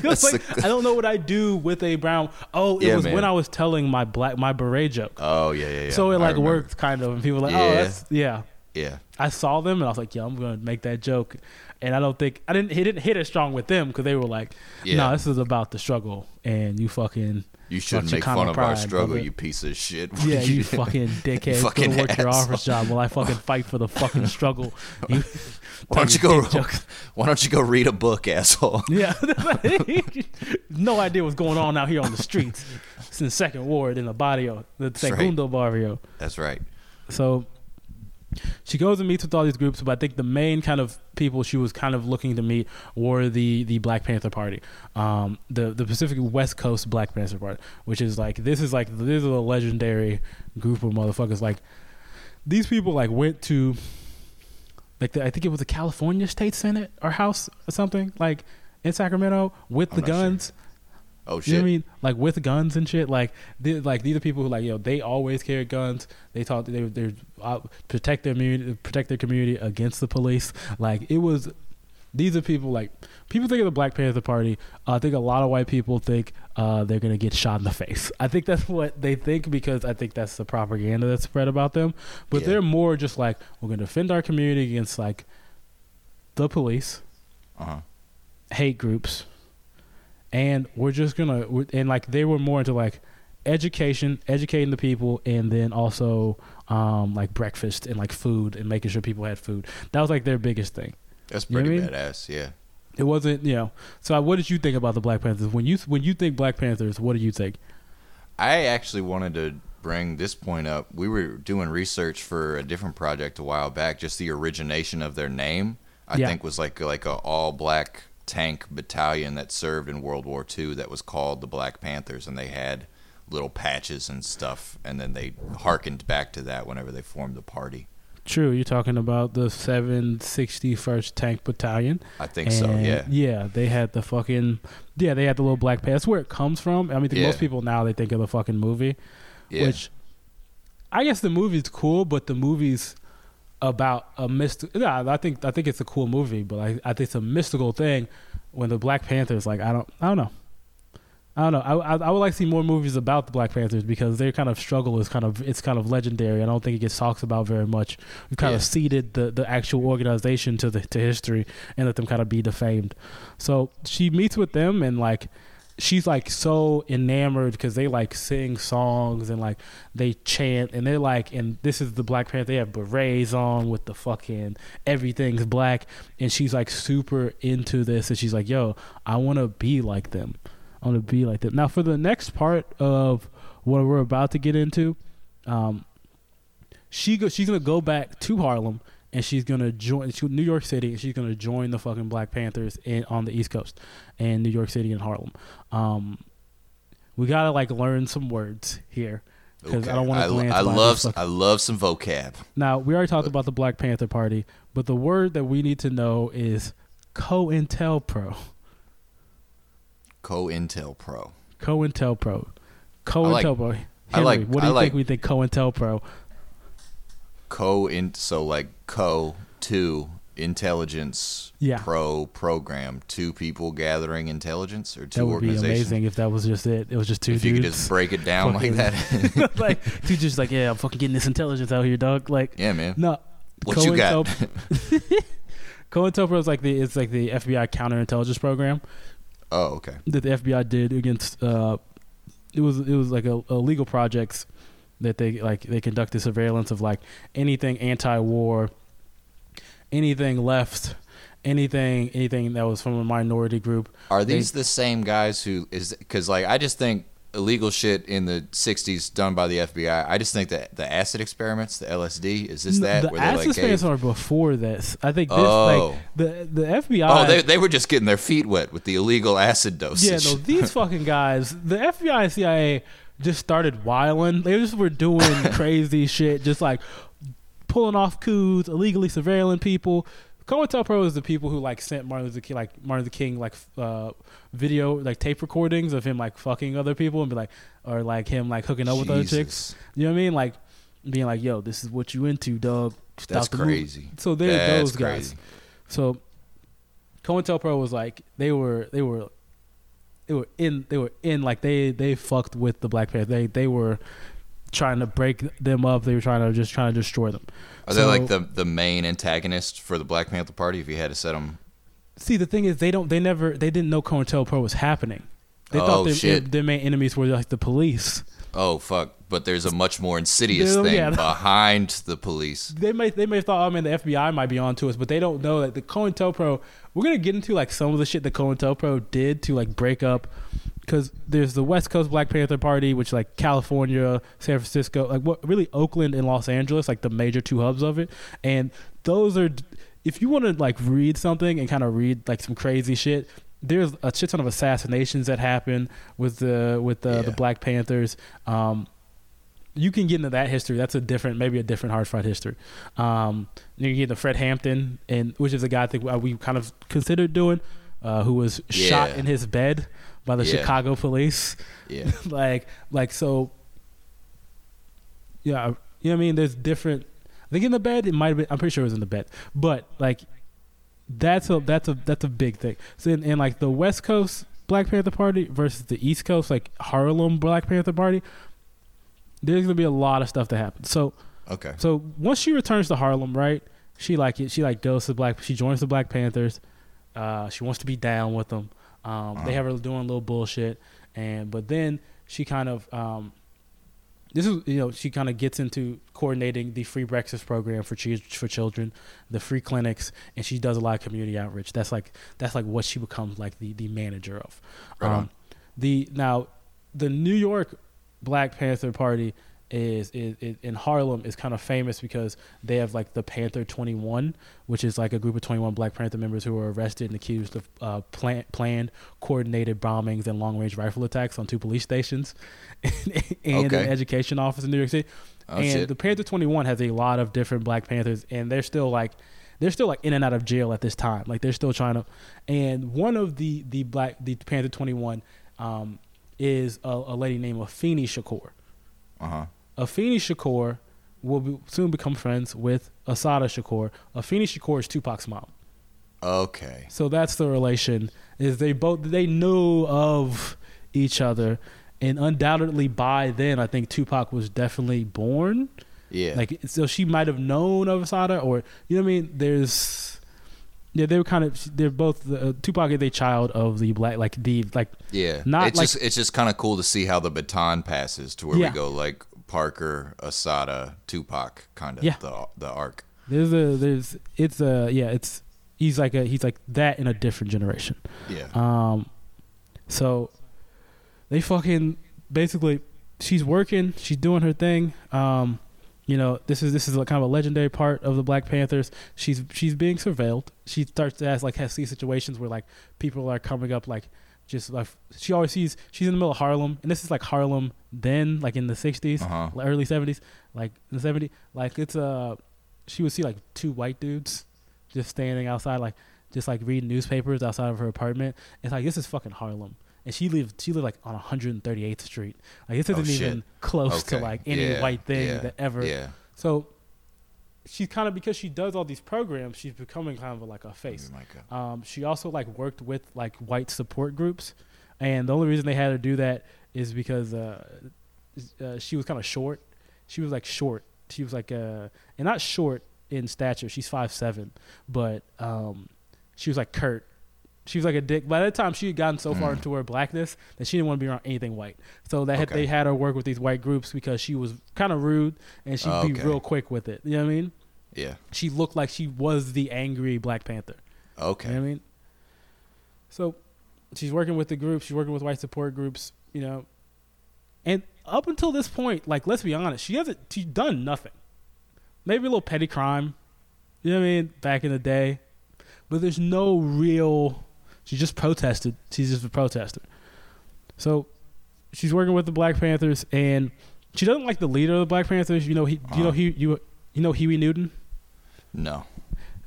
was like, the- I don't know what I do with a brown. Oh, it Yeah, was man. when I was telling my black my beret joke. Oh yeah yeah yeah. so it like remember. worked kind of, and people were like, oh, Yeah. that's yeah. Yeah. I saw them and I was like, yeah, I'm gonna make that joke. And I don't think I didn't. He didn't hit it strong with them because they were like, Yeah. no, this is about the struggle, and you fucking You shouldn't make fun of our struggle, brother. you piece of shit. Yeah, you fucking dickhead. fucking go work your office job while I fucking fight for the fucking struggle. You, Why don't you go? Why don't you go read a book, asshole? Yeah, no idea what's going on out here on the streets. It's in the second ward in the barrio, the right. segundo barrio. That's right. So she goes and meets with all these groups, but I think the main kind of people she was kind of looking to meet were the the Black Panther Party, um, the the Pacific West Coast Black Panther Party, which is like this is like this is a legendary group of motherfuckers. Like these people like went to like the, I think it was the California State Senate or House or something like in Sacramento with I'm the guns. sure. Oh You shit. know what I mean? Like with guns and shit. Like, like these are people who like you know they always carry guns. They talk. They they uh, protect their community, protect their community against the police. Like it was. These are people like people think of the Black Panther Party. Uh, I think a lot of white people think uh, they're gonna get shot in the face. I think that's what they think because I think that's the propaganda that's spread about them. But Yeah. they're more just like we're gonna defend our community against like the police Uh-huh. hate groups and we're just gonna and like they were more into like education educating the people and then also um like breakfast and like food and making sure people had food that was like their biggest thing That's You know pretty what mean? badass. Yeah. it wasn't you know so uh, what did you think about the black panthers when you when you think black panthers what do you think I actually wanted to bring this point up. We were doing research for a different project a while back. Just the origination of their name, I Yeah. think, was like like a all black tank battalion that served in World War II. That was called the Black Panthers, and they had little patches and stuff. And then they harkened back to that whenever they formed the party. true you're talking about the 761st tank battalion I think so. Yeah. Yeah, they had the fucking yeah, they had the little black pants. That's where it comes from. I mean, Yeah. most people now they think of the fucking movie, Yeah. which I guess the movie's cool, but the movie's about a mystical. Yeah, I think I think it's a cool movie, but I I think it's a mystical thing when the Black Panthers like I don't I don't know. I don't know. I, I I would like to see more movies about the Black Panthers because their kind of struggle is kind of it's kind of legendary. I don't think it gets talked about very much. We've kind Yeah. of ceded the, the actual organization to the to history and let them kind of be defamed. So she meets with them and like she's like so enamored because they like sing songs and like they chant and they're like and this is the Black Panther. They have berets on with the fucking everything's black and she's like super into this and she's like, yo, I want to be like them. I want to be like them. Now for the next part of what we're about to get into, um, she go, she's gonna go back to Harlem and she's gonna join she, New York City and she's gonna join the fucking Black Panthers in on the East Coast and New York City and Harlem. Um, we gotta like learn some words here because I don't want to glance. I by love I love some vocab. now we already talked about the Black Panther Party, but the word that we need to know is COINTELPRO. COINTELPRO. COINTELPRO. like- COINTELPRO. Henry, I like- what do I you like- think we think COINTELPRO? Co in so like co two intelligence Yeah. pro program two people gathering intelligence or two That would be amazing if that was just it. It was just two if you could just break it down like that. like two just like yeah, I'm fucking getting this intelligence out here, dog. Like yeah, man. no, What you got? COINTELPRO is like the it's like the FBI counterintelligence program. Oh, okay. that the FBI did against uh, it was it was like a, a legal projects that they like they conducted surveillance of like anything anti-war, anything left, anything anything that was from a minority group. Are They- these the same guys who is because like I just think illegal shit in the '60s done by the FBI. I just think that the acid experiments, the LSD, is this that the where acid like experiments gave? are before this. I think this Oh. like the the FBI. Oh, they they were just getting their feet wet with the illegal acid dosage. Yeah, no, these fucking guys, the FBI and CIA just started wiling. They just were doing crazy shit, just like pulling off coups, illegally surveilling people. COINTELPRO is the people who like sent Martin Luther King, like Martin Luther King, like uh, video, like tape recordings of him like fucking other people and be like, or like him like hooking up with other chicks. You know what I mean? Like being like, "Yo, this is what you into, dog." Stop That's the move." crazy. So they're That's those guys. crazy. So COINTELPRO was like they were they were they were in they were in like they they fucked with the Black Panther. They they were trying to break them up. They were trying to just trying to destroy them. Are they like the the main antagonist for the Black Panther Party? If you had to set them, See, the thing is, they don't they never they didn't know COINTELPRO was happening. They Oh, thought their, shit. their main enemies were like the police. oh fuck! But there's a much more insidious Yeah, thing yeah. behind the police. They may they may have thought, oh man, the FBI might be onto us, but they don't know that the COINTELPRO. We're gonna get into like some of the shit that COINTELPRO did to like break up, because there's the West Coast Black Panther Party, which like California, San Francisco, like what really Oakland and Los Angeles, like the major two hubs of it, and those are. If you want to like read something and kind of read like some crazy shit, there's a shit ton of assassinations that happen with the with the, the Black Panthers. Um, you can get into that history. That's a different, maybe a different Hard Fried History. Um, you can get into Fred Hampton, and which is a guy I think we kind of considered doing, uh, who was shot in his bed by the Yeah. Chicago police. Yeah, like, like so. Yeah, you know what I mean. There's different. I think in the bed it might have been. I'm pretty sure it was in the bed, but like, that's a that's a that's a big thing. So in, in like the West Coast Black Panther Party versus the East Coast like Harlem Black Panther Party, there's gonna be a lot of stuff that happens. So okay. so once she returns to Harlem, right? She like it. She like goes to Black. She joins the Black Panthers. Uh, she wants to be down with them. Um, They have her doing a little bullshit, and but then she kind of um, this is you know she kind of gets into coordinating the free breakfast program for chi- for children, the free clinics, and she does a lot of community outreach. That's like that's like what she becomes like the the manager of. Right. Um, the now the New York Black Panther Party is, is, is in Harlem is kind of famous because they have like the Panther 21, which is like a group of 21 Black Panther members who were arrested and accused of uh, plan, planned, coordinated bombings and long range rifle attacks on two police stations and Okay. an education office in New York City. Oh, and shit. the Panther 21 has a lot of different Black Panthers, and they're still like they're still like in and out of jail at this time. Like they're still trying to. And one of the the Black the Panther 21 um, is a, a lady named Afeni Shakur. Uh huh. Afeni Shakur will be, soon become friends with Assata Shakur. Afeni Shakur is Tupac's mom. Okay. So that's the relation. Is they both they knew of each other, and undoubtedly by then I think Tupac was definitely born. Yeah. Like so she might have known of Assata, or you know what I mean. There's yeah they were kind of they're both uh, Tupac is a child of the black like the like yeah. not it's like- just it's just kind of cool to see how the baton passes to where Yeah. we go like Parker, Assata, Tupac, kind of Yeah. the the arc. there's a there's it's a yeah it's he's like a he's like that in a different generation. Yeah. Um, so they fucking basically she's working, she's doing her thing. Um, you know, this is this is a kind of a legendary part of the Black Panthers. She's she's being surveilled. She starts to ask like has these situations where like people are coming up like just like she always sees she's in the middle of Harlem and this is like Harlem then like in the 60s Uh-huh. early 70s like in the 70s like it's uh she would see like two white dudes just standing outside like just like reading newspapers outside of her apartment it's like this is fucking Harlem and she lived she lived like on 138th Street like this Oh, isn't even shit. close to like any Yeah, white thing yeah, that ever Yeah. so she's kind of because she does all these programs she's becoming kind of like a face um, she also like worked with like white support groups, and the only reason they had her do that is because uh, uh, she was kind of short. She was like short. She was like uh, and not short in stature. She's five seven, but um, she was like Kurt She was like a dick. By that time, she had gotten so far mm. into her blackness that she didn't want to be around anything white. So they had, Okay. they had her work with these white groups because she was kind of rude and she'd be real quick with it. You know what I mean? Yeah. She looked like she was the angry Black Panther. Okay. You know what I mean? So she's working with the group. She's working with white support groups. You know, and up until this point, like let's be honest, she hasn't. She's done nothing. Maybe a little petty crime. You know what I mean? Back in the day, but there's no real. She just protested. She's just a protester. So she's working with the Black Panthers, and she doesn't like the leader of the Black Panthers. You know, he. You know, Uh-huh. he. You. You know, Huey Newton. No.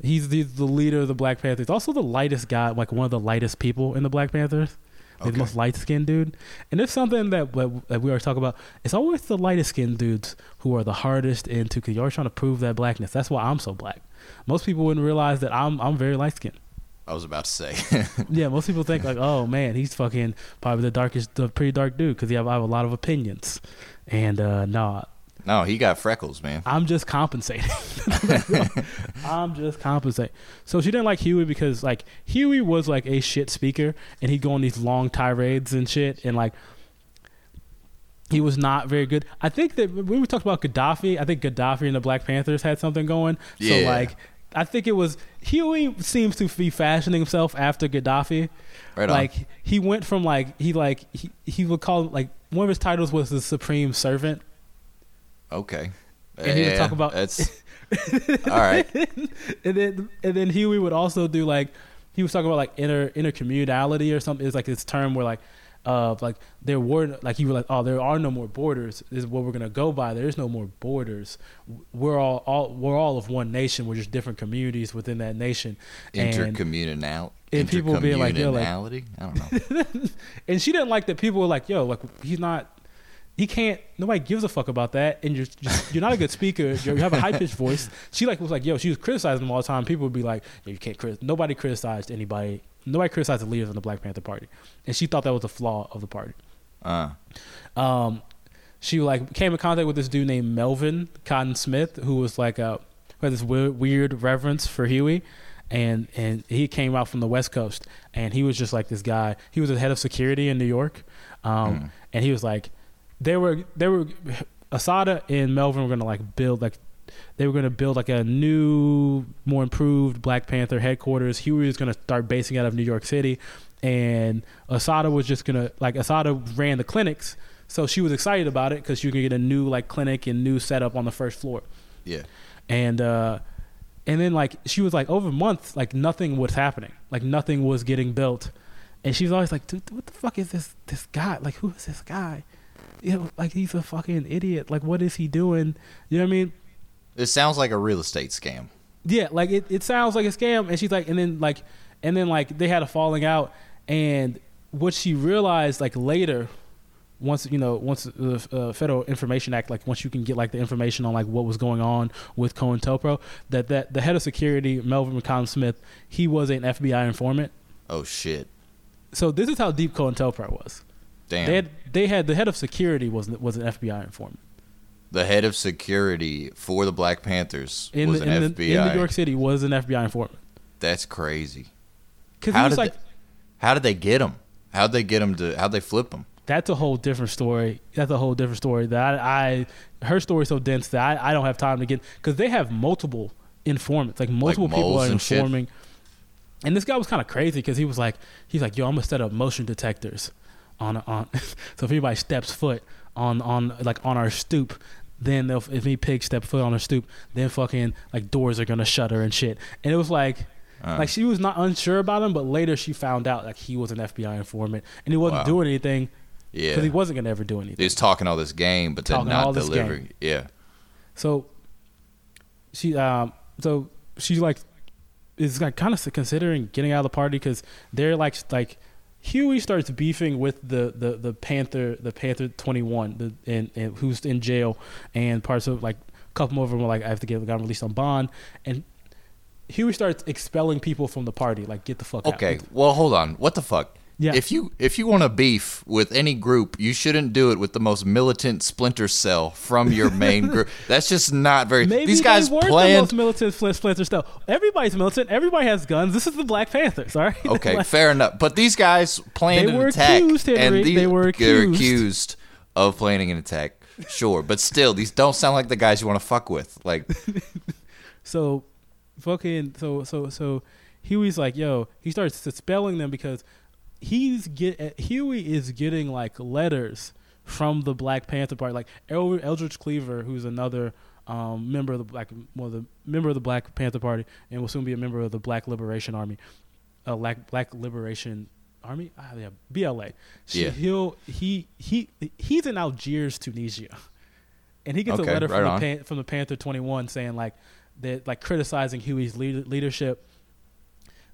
He's the, the leader of the Black Panthers. Also the lightest guy, like one of the lightest people in the Black Panthers. Okay. the most light skinned dude. And it's something that, that that we always talk about. It's always the lightest skinned dudes who are the hardest into because you're always trying to prove that blackness. That's why I'm so black. Most people wouldn't realize that I'm I'm very light skinned. I was about to say. Yeah, most people think like, oh man, he's fucking probably the darkest, the pretty dark dude because have I have a lot of opinions. And uh no, no, he got freckles, man. I'm just compensating. I'm just compensating. So she didn't like Huey because like Huey was like a shit speaker and he'd go on these long tirades and shit and like he was not very good. I think that when we talked about Gaddafi, I think Gaddafi and the Black Panthers had something going. So Yeah. like I think it was Huey seems to be fashioning himself after Gaddafi. Right on. like he went from like he like he, he would call like one of his titles was the supreme servant Okay. And he would talk about- that's all right. and then and then Huey would also do like he was talking about like inner intercommunality or something. It's like this term where like uh like there were like you were like oh there are no more borders is what we're gonna go by. There is no more borders. We're all all we're all of one nation. We're just different communities within that nation. And Intercommunal. and people being like, yo, like- intercommunality? I don't know. and she didn't like that people were like yo like he's not. He can't. Nobody gives a fuck about that, and you're just, you're not a good speaker. You have a high pitched voice. She like was like, yo, she was criticizing him all the time. People would be like, yo, you can't crit. Nobody criticized anybody. Nobody criticized the leaders of the Black Panther Party, and she thought that was a flaw of the party. Uh, Um, she like came in contact with this dude named Melvin Cotton Smith, who was like a who had this weird, weird reverence for Huey, and and he came out from the West Coast, and he was just like this guy. He was the head of security in New York, um, Mm. and he was like, they were they were Assata and Melvin were gonna like build like they were going to build like a new, more improved Black Panther headquarters. Huey was going to start basing out of New York City, and Assata was just going to like Assata ran the clinics, so she was excited about it because she could get a new like clinic and new setup on the first floor, yeah. and uh, and then like she was like over months like nothing was happening, like nothing was getting built, and she was always like, dude, what the fuck is this this guy? Like who is this guy? You know, like he's a fucking idiot. Like what is he doing? You know what I mean? It sounds like a real estate scam. Yeah, like it, it sounds like a scam. And she's like, and then like, and then like they had a falling out. And what she realized like later, once you know, once the uh, Federal Information Act, like once you can get like the information on like what was going on with COINTELPRO, that that the head of security, Melvin McConnell Smith, he was an FBI informant. Oh shit. So this is how deep COINTELPRO was. Damn. They had they had the head of security was was an FBI informant the head of security for the Black Panthers in was the, an in, FBI. the, in New York City was an FBI informant That's crazy. because he How was did like. they, how did they get him? How'd they get him to? How'd they flip him? that's a whole different story. That's a whole different story. That I, I her story's so dense that I, I don't have time to get because they have multiple informants, like multiple people moles are shit? informing. And this guy was kind of crazy because he was like, he's like, yo, I'm gonna set up motion detectors on on. so if anybody steps foot on on like on our stoop. Then they'll, if me pig step foot on her stoop, then fucking like doors are gonna shutter and shit. And it was like, Uh, like she was not unsure about him, but later she found out like he was an FBI informant and he wasn't Wow. doing anything yeah. because he wasn't gonna ever do anything. He's talking all this game, but then not delivering. game. Yeah. So she, um, so she like is like kind of considering getting out of the party because they're like like Huey starts beefing with the the the Panther the Panther twenty one and, and who's in jail and parts of like a couple more of them were like I have to get got released on bond and Huey starts expelling people from the party like get the fuck out. Okay. Well, hold on. What the fuck? Yeah. If you if you want to beef with any group, you shouldn't do it with the most militant splinter cell from your main group. That's just not very. Maybe these guys they were the planned. most militant splinter cell. Everybody's militant. Everybody has guns. This is the Black Panthers. All right. Okay, Like, fair enough. But these guys planned an attack, accused, and these, They were accused. accused of planning an attack. Sure, but still, these don't sound like the guys you want to fuck with. Like, So, fucking so so so Huey's like, yo, he starts expelling them because he's get Huey is getting like letters from the Black Panther Party, like El- Eldridge Cleaver, who's another um, member of the Black, well, the member of the Black Panther Party, and will soon be a member of the Black Liberation Army, uh, Black Black Liberation Army, ah, yeah, BLA. She, Yeah. he'll he he he's in Algiers, Tunisia, and he gets Okay, a letter right from the. Pan, from the Panther Twenty One saying like that, like criticizing Huey's lead, leadership.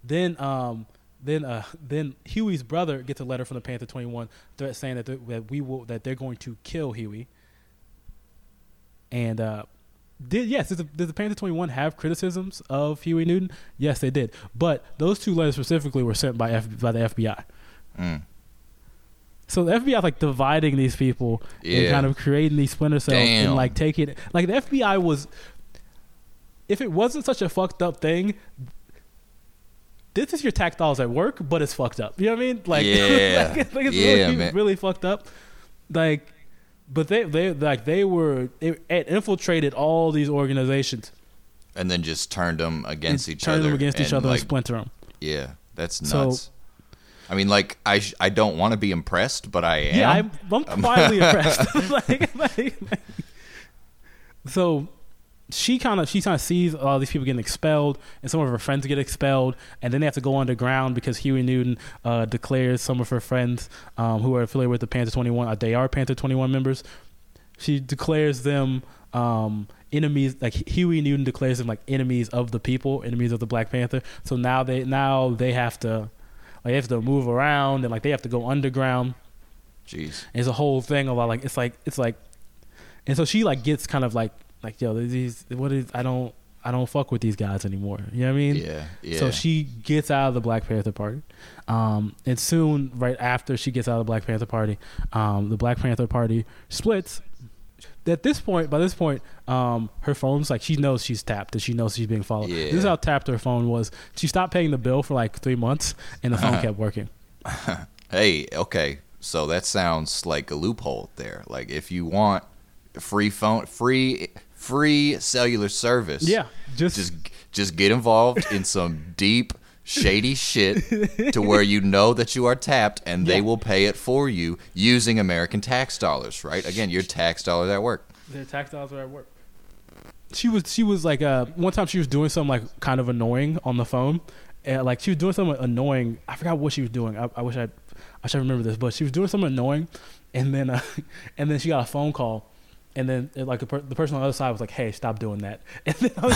Then um then uh then Huey's brother gets a letter from the Panther Twenty One threat saying that that we will that they're going to kill Huey. And uh did yes did the, did the Panther Twenty One have criticisms of Huey Newton? Yes, they did. But those two letters specifically were sent by F, by the FBI. mm, So the FBI is like dividing these people and kind of creating these splinter cells Damn. and like taking like the FBI was if it wasn't such a fucked up thing this is your tax dollars at work, but it's fucked up. You know what I mean? Like, Yeah. like, like it's Yeah, really, really fucked up. Like, but they they like they were it, it infiltrated all these organizations, and then just turned them against each turned other. them against each other Like, and splinter them. yeah, that's So- nuts. I mean, like, I sh- I don't want to be impressed, but I am. Yeah, I'm, I'm quietly impressed. like, like, like- so she kind of she kind of sees all these people getting expelled, and some of her friends get expelled, and then they have to go underground because Huey Newton uh, declares some of her friends um, who are affiliated with the Panther Twenty One, uh, they are Panther Twenty One members. She declares them um, enemies. Like Huey Newton declares them like enemies of the people, enemies of the Black Panther. So now they now they have to like they have to move around and like they have to go underground. Jeez. It's a whole thing about like it's like it's like, and so she like gets kind of like like yo these what is I don't I don't fuck with these guys anymore. You know what I mean? Yeah, yeah. So she gets out of the Black Panther Party, um, and soon right after she gets out of the Black Panther Party, um, the Black Panther Party splits. At this point, by this point, um, her phone's like she knows she's tapped and she knows she's being followed. This is how tapped her phone was. She stopped paying the bill for like three months, and the phone kept working. Hey, okay. So that sounds like a loophole there. Like if you want free phone, free free cellular service, Yeah, just, just just get involved in some deep shady shit to where you know that you are tapped and they Yeah. will pay it for you using American tax dollars, right? Again, your tax dollars at work. Their tax dollars are at work. She was she was like uh one time she was doing something like kind of annoying on the phone. And like she was doing something annoying. I forgot what she was doing. I, I wish I I should remember this, but she was doing something annoying, and then uh, and then she got a phone call, and then uh, like the, per- the person on the other side was like, "Hey, stop doing that." And then I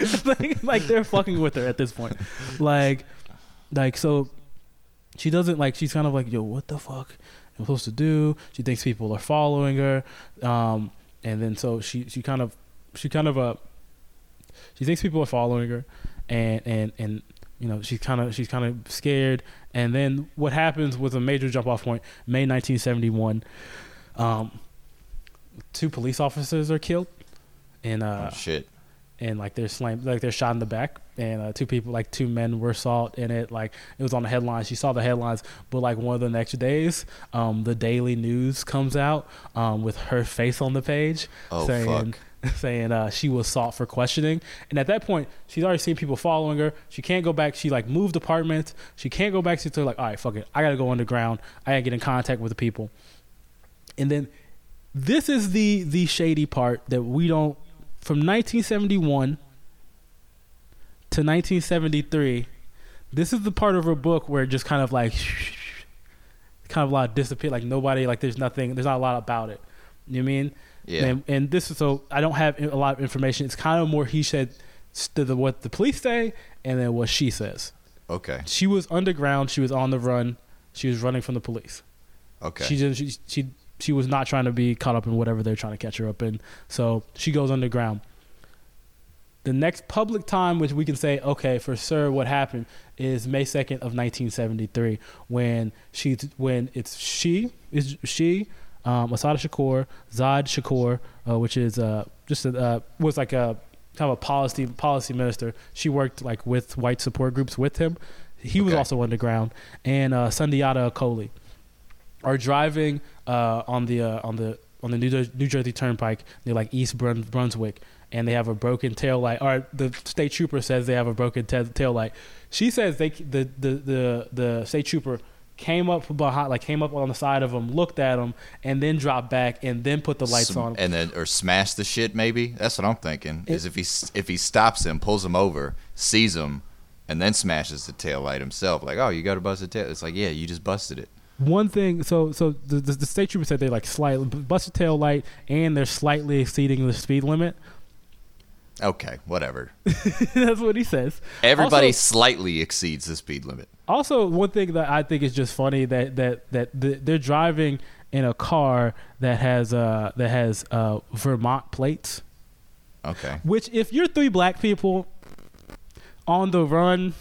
was like, like, like they're fucking with her at this point, like like so she doesn't like she's kind of like yo what the fuck am I supposed to do? She thinks people are following her. Um and then so she she kind of she kind of uh she thinks people are following her. And and and you know she's kind of she's kind of scared. And then what happens was a major jump off point may 1971 um two police officers are killed and uh oh, shit. and like they're slammed, like they're shot in the back, and uh, two people, like two men, were assault in it. Like it was on the headlines. She saw the headlines, but like one of the next days, um, the Daily News comes out um, with her face on the page, Oh, saying saying uh, she was sought for questioning. And at that point, she's already seen people following her. She can't go back. She like moved apartments. She can't go back. She's like, all right, fuck it. I gotta go underground. I gotta get in contact with the people. And then this is the the shady part that we don't from 1971 to 1973 this is the part of her book where it just kind of like kind of a lot of disappear like nobody like there's nothing there's not a lot about it. You know what I mean? Yeah. and, and this is so I don't have a lot of information. It's kind of more he said to the what the police say and then what she says. Okay. she was underground. She was on the run. She was running from the police. Okay. she just she, she she was not trying to be caught up in whatever they're trying to catch her up in. So she goes underground. the next public time which we can say okay for sure what happened is May 2nd of 1973 when she when it's she is she um, Assata Shakur Zayd Shakur uh, which is uh, just a, uh, was like a kind of a policy policy minister. She worked like with white support groups with him. He was also underground. And uh, Sundiata Acoli are driving uh, on the uh, on the on the New, Jer- New Jersey Turnpike near like East Brun- Brunswick, and they have a broken tail light. Or the state trooper says they have a broken ta- tail light. She says they the, the the the state trooper came up behind, like came up on the side of them, looked at them, and then dropped back, and then put the lights Sm- on. and then or smash the shit. Maybe that's what I'm thinking. It- is if he if he stops him, pulls him over, sees him, and then smashes the tail light himself. Like, oh, you got to bust the tail. It's like, yeah, you just busted it. One thing, so so the, the, the state trooper said they like slightly busted tail light, and they're slightly exceeding the speed limit. Okay, whatever. That's what he says. Everybody Also- slightly exceeds the speed limit. Also, one thing that I think is just funny that that that the, they're driving in a car that has uh that has uh Vermont plates. Okay. Which, if you're three black people on the run,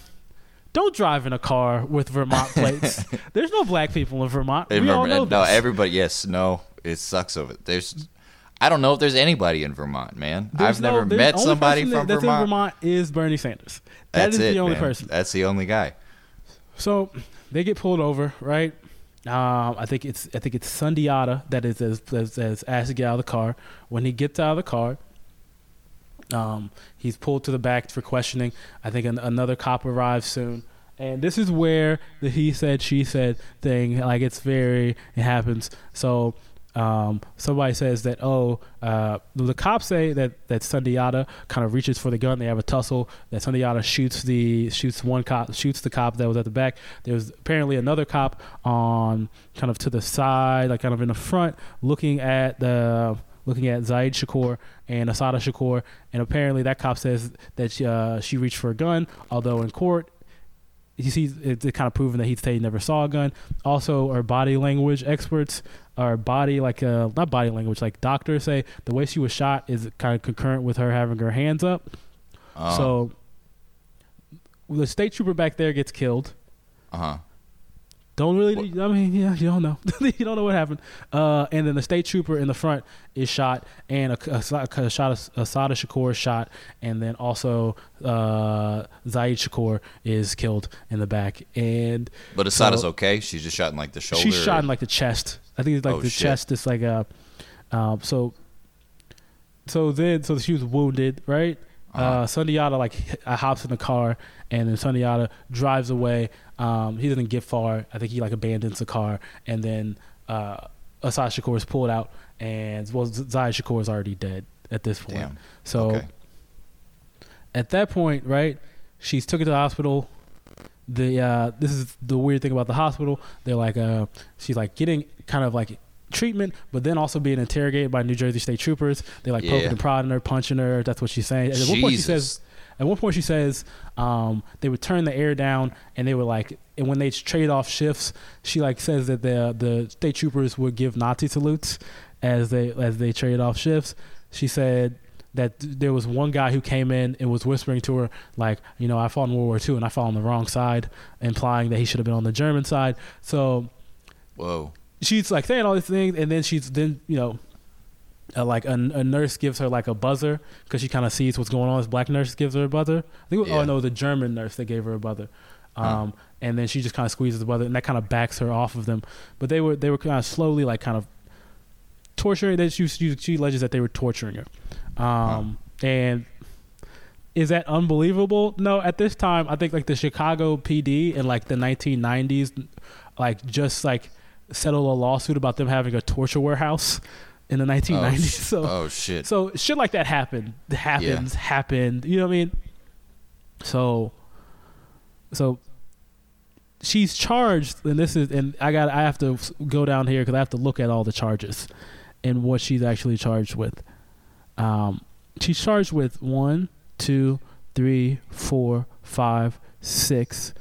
don't drive in a car with Vermont plates. There's no black people in Vermont. In we all Vermont- know no, this. everybody. Yes, no. It sucks of it. There's. I don't know if there's anybody in Vermont, man. There's I've no- never met only somebody from that's Vermont. in Vermont is Bernie Sanders. That That's is it, the only man. person. That's the only guy. So they get pulled over, right? Um, I think it's I think it's Sundiata that is as, as, as asked to get out of the car. When he gets out of the car, um, he's pulled to the back for questioning. I think an, another cop arrives soon, and this is where the he said she said thing like it's very it happens. So um, somebody says that oh uh, the cops say that that Sundiata kind of reaches for the gun. They have a tussle. That Sundiata shoots the shoots one cop shoots the cop that was at the back. There's apparently another cop on kind of to the side, like kind of in the front, looking at the looking at Zaid Shakur and Assata Shakur, and apparently that cop says that she, uh, she reached for a gun, although in court. You see, it's kind of proven that he said he never saw a gun. Also, our body language experts, our body like uh, not body language, like doctors say the way she was shot is kind of concurrent with her having her hands up. Uh, So the state trooper back there gets killed. uh huh. Don't really. I mean, yeah, you don't know. you don't know what happened. Uh, and then the state trooper in the front is shot, and a, a, a shot, Assata Shakur is shot, and then also uh, Zaid Shakur is killed in the back, and But Assata's So- okay. She's just shot in like the shoulder. she's shot in like the chest. I think it's like Oh, the shit. chest. It's like a. Um, so. So then, so she was wounded, right? Uh Uh-huh. Sundiata like uh, hops in the car, and then Sundiata drives away. Um, he doesn't get far. I think he like abandons the car, and then uh, Assata Shakur is pulled out, and well, Z- Zayed Shakur is already dead at this point. Damn. So Okay. at that point, right, she's took it to the hospital. The uh, this is the weird thing about the hospital. They're like, uh, she's like getting kind of like treatment, but then also being interrogated by New Jersey State troopers. They're like poking Yeah. and prodding her, punching her. That's what she's saying. At one point, she says, at one point, she says um, they would turn the air down, and they would like, and when they trade off shifts, she like says that the the state troopers would give Nazi salutes as they as they trade off shifts. She said that there was one guy who came in and was whispering to her like, you know, I fought in World War II and I fought on the wrong side, implying that he should have been on the German side. So Whoa. She's like saying all these things, and then she's then you know, uh, like a, a nurse gives her like a buzzer because she kind of sees what's going on. This black nurse gives her a buzzer. I think, it was- Yeah. oh no, the German nurse that gave her a buzzer. Um, Huh. and then she just kind of squeezes the buzzer, and that kind of backs her off of them. But they were they were kind of slowly like kind of torturing. That she, she she alleges that they were torturing her, um, and is that unbelievable? No, at this time, I think like the Chicago PD in like the 1990s, like just like settled a lawsuit about them having a torture warehouse in the 1990s. Oh, so oh shit. so shit like that happened, happens, happened. You know what I mean? So, so she's charged, and this is, and I got, I have to go down here because I have to look at all the charges and what she's actually charged with. Um, she's charged with one, two, three, four, five, six,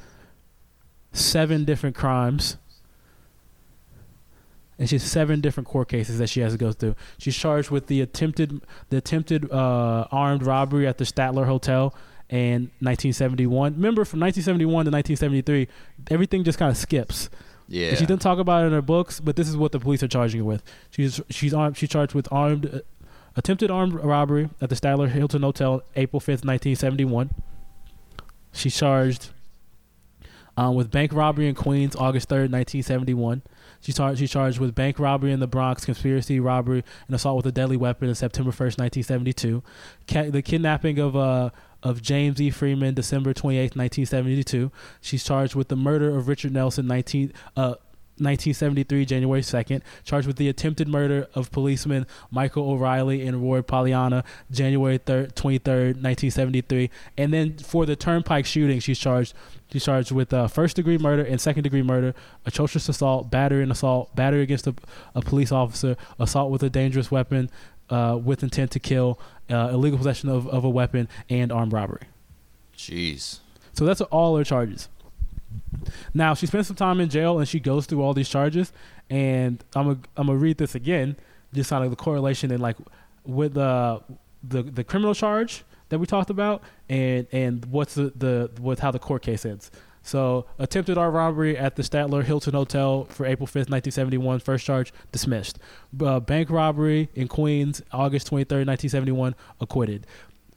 seven different crimes. And she has seven different court cases that she has to go through. She's charged with the attempted the attempted uh, armed robbery at the Statler Hotel in 1971. Remember, from 1971 to 1973, everything just kind of skips. Yeah. And she didn't talk about it in her books, but this is what the police are charging her with. She's she's armed. She's charged with armed uh, attempted armed robbery at the Statler Hilton Hotel, April 5th, 1971. She's charged um, with bank robbery in Queens, August 3rd, 1971. She's, char- she's charged with bank robbery in the Bronx, conspiracy, robbery, and assault with a deadly weapon in September 1st, 1972. Ca- the kidnapping of uh, of James E. Freeman, December 28th, 1972. She's charged with the murder of Richard Nelson, 19, uh, 1973, January 2nd. Charged with the attempted murder of policeman Michael O'Reilly and Roy Pollyanna, January 3rd, 23rd, 1973. And then for the Turnpike shooting, she's charged She's charged with uh, first degree murder and second degree murder, atrocious assault, battery and assault, battery against a, a police officer, assault with a dangerous weapon uh, with intent to kill, uh, illegal possession of, of a weapon, and armed robbery. Jeez. So that's all her charges. Now she spends some time in jail and she goes through all these charges. And I'm gonna I'm gonna read this again, just kind of the correlation and like with the the the criminal charge that we talked about and and what's the the with how the court case ends. So attempted armed robbery at the Statler Hilton Hotel for April 5th, 1971. First charge dismissed. Uh, bank robbery in Queens, August 23rd, 1971. Acquitted.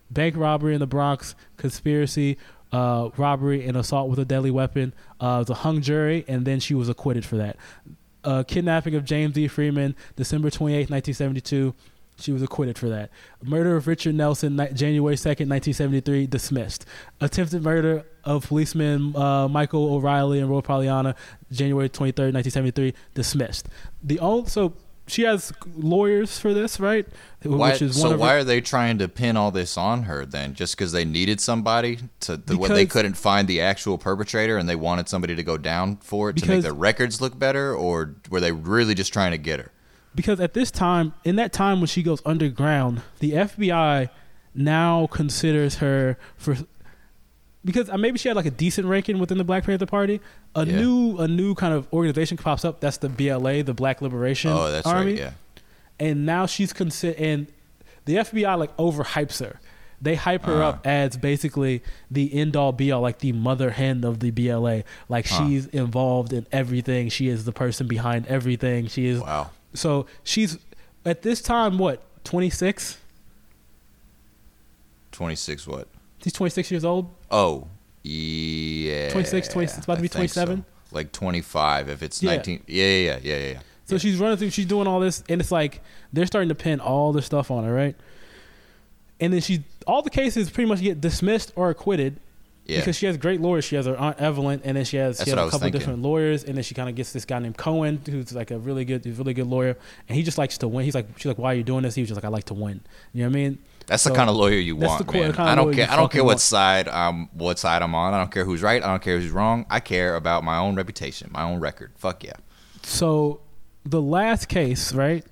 Bank robbery in the Bronx, conspiracy, uh, robbery, and assault with a deadly weapon. Uh, it was a hung jury, and then she was acquitted for that. Uh, kidnapping of James D. Freeman, December 28th, 1972. She was acquitted for that. Murder of Richard Nelson, ni- January 2nd, 1973, dismissed. Attempted murder of policeman uh, Michael O'Reilly and Roy Pollyanna, January 23rd, 1973, dismissed. The only, so she has lawyers for this, right? Why, Which is so one of why her, are they trying to pin all this on her then? Just because they needed somebody to the, when they couldn't find the actual perpetrator and they wanted somebody to go down for it to make their records look better, or were they really just trying to get her? because at this time, in that time when she goes underground, the FBI now considers her for because uh, maybe she had like a decent ranking within the Black Panther Party. A Yeah. new a new kind of organization pops up. That's the BLA, the Black Liberation Oh, that's Army. right. Yeah. And now she's consider and the FBI like overhypes her. They hype her Uh-huh. up as basically the end all be all, like the mother hen of the BLA. Like Huh. she's involved in everything. She is the person behind everything. She is Wow. so she's at this time what twenty six. Twenty six. What? She's twenty six years old. Oh, yeah. 26, 20 it's about to be think so. 27? Like twenty five. If it's Yeah. nineteen. Yeah, yeah, yeah, yeah, yeah. So she's running through, she's doing all this, and it's like they're starting to pin all this stuff on her, right? And then she, all the cases pretty much get dismissed or acquitted Yeah. because she has great lawyers. She has her aunt Evelyn, and then she has That's she has a couple different lawyers, and then she kind of gets this guy named Cohen, who's like a really good, really good lawyer, and he just likes to win. He's like, she's like, why are you doing this? He was just like, I like to win. You know what I mean? That's So, the kind of lawyer you want, man. I don't care. I don't care what want. side um what side I'm on. I don't care who's right. I don't care who's wrong. I care about my own reputation, my own record. Fuck yeah. So the last case, right,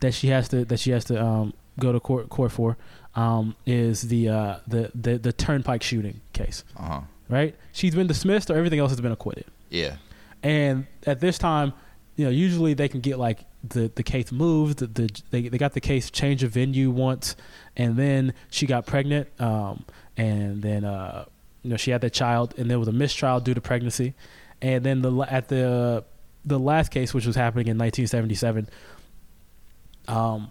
that she has to that she has to um, go to court court for, um, is the, uh, the the the Turnpike shooting case, Uh huh. right? She's been dismissed, or everything else has been acquitted. Yeah. And at this time, you know, usually they can get like the the case moved. The, the they they got the case change of venue once, and then she got pregnant. Um, and then uh, you know she had that child, and there was a mistrial due to pregnancy, and then the at the the last case, which was happening in 1977, um,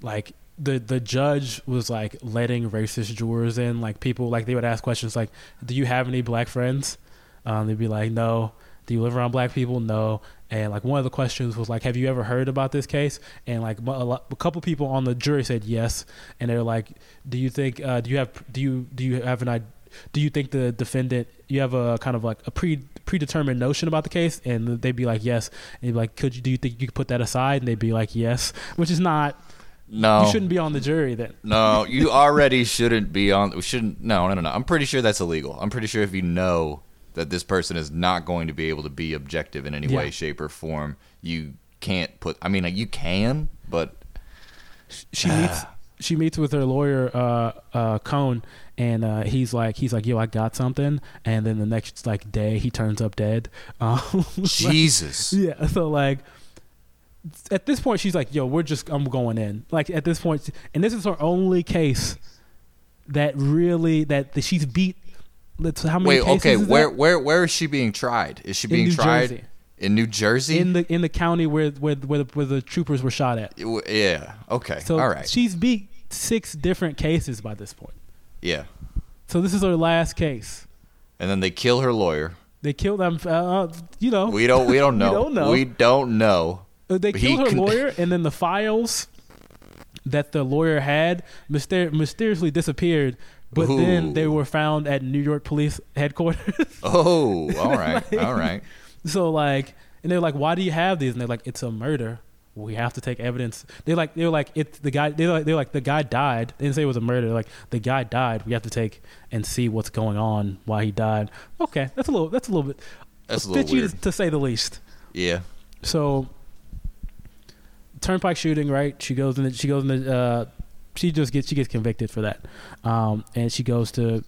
like the the judge was like letting racist jurors in, like people like they would ask questions like, "Do you have any black friends?" Um, they'd be like, "No." Do you live around black people? No. And like one of the questions was like, "Have you ever heard about this case?" And like a, lot, a couple people on the jury said yes. And they're like, "Do you think? Uh, do you have? Do you do you have an idea?" Do you think the defendant you have a kind of like a pre predetermined notion about the case? And they'd be like, yes. And you'd be like, could you do you think you could put that aside? And they'd be like, yes, which is not. No. You shouldn't be on the jury then. No, you already shouldn't be on. Shouldn't. No, no, no, no. I'm pretty sure that's illegal. I'm pretty sure if you know that this person is not going to be able to be objective in any Yeah. way, shape, or form, you can't put. I mean, like, you can, but she meets she meets with her lawyer uh uh Cohen and uh he's like he's like yo I got something and then the next like day he turns up dead um Jesus. yeah so like at this point she's like, "Yo, we're just I'm going in." Like at this point, and this is her only case that really that, that she's beat. Let's how many Wait, okay. Where where where is she being tried? Is she In being New tried Jersey. in New Jersey? in the in the county where where where the, where the troopers were shot at. yeah. Okay. So All right. she's beat six different cases by this point. yeah. So this is her last case. And then they kill her lawyer. They killed them. Uh, you know, We don't. We don't know. We don't know. We don't know. Uh, They He killed her con- lawyer, and then the files that the lawyer had myster- mysteriously disappeared. But then they were found at New York Police headquarters. Oh, all right. Like- all right. so like, and they're like, "Why do you have these?" And they're like, "It's a murder. We have to take evidence." They're like, they're like, "It's the guy." They're like, they're like, the guy died. They didn't say it was a murder. They're like, the guy died. We have to take and see what's going on why he died. Okay, that's a little. That's a little bit. That's a little fishy to, weird. to say the least. Yeah. So turnpike shooting, right? She goes in. The, she goes in. The, uh, she just gets. She gets convicted for that, um, and she goes to.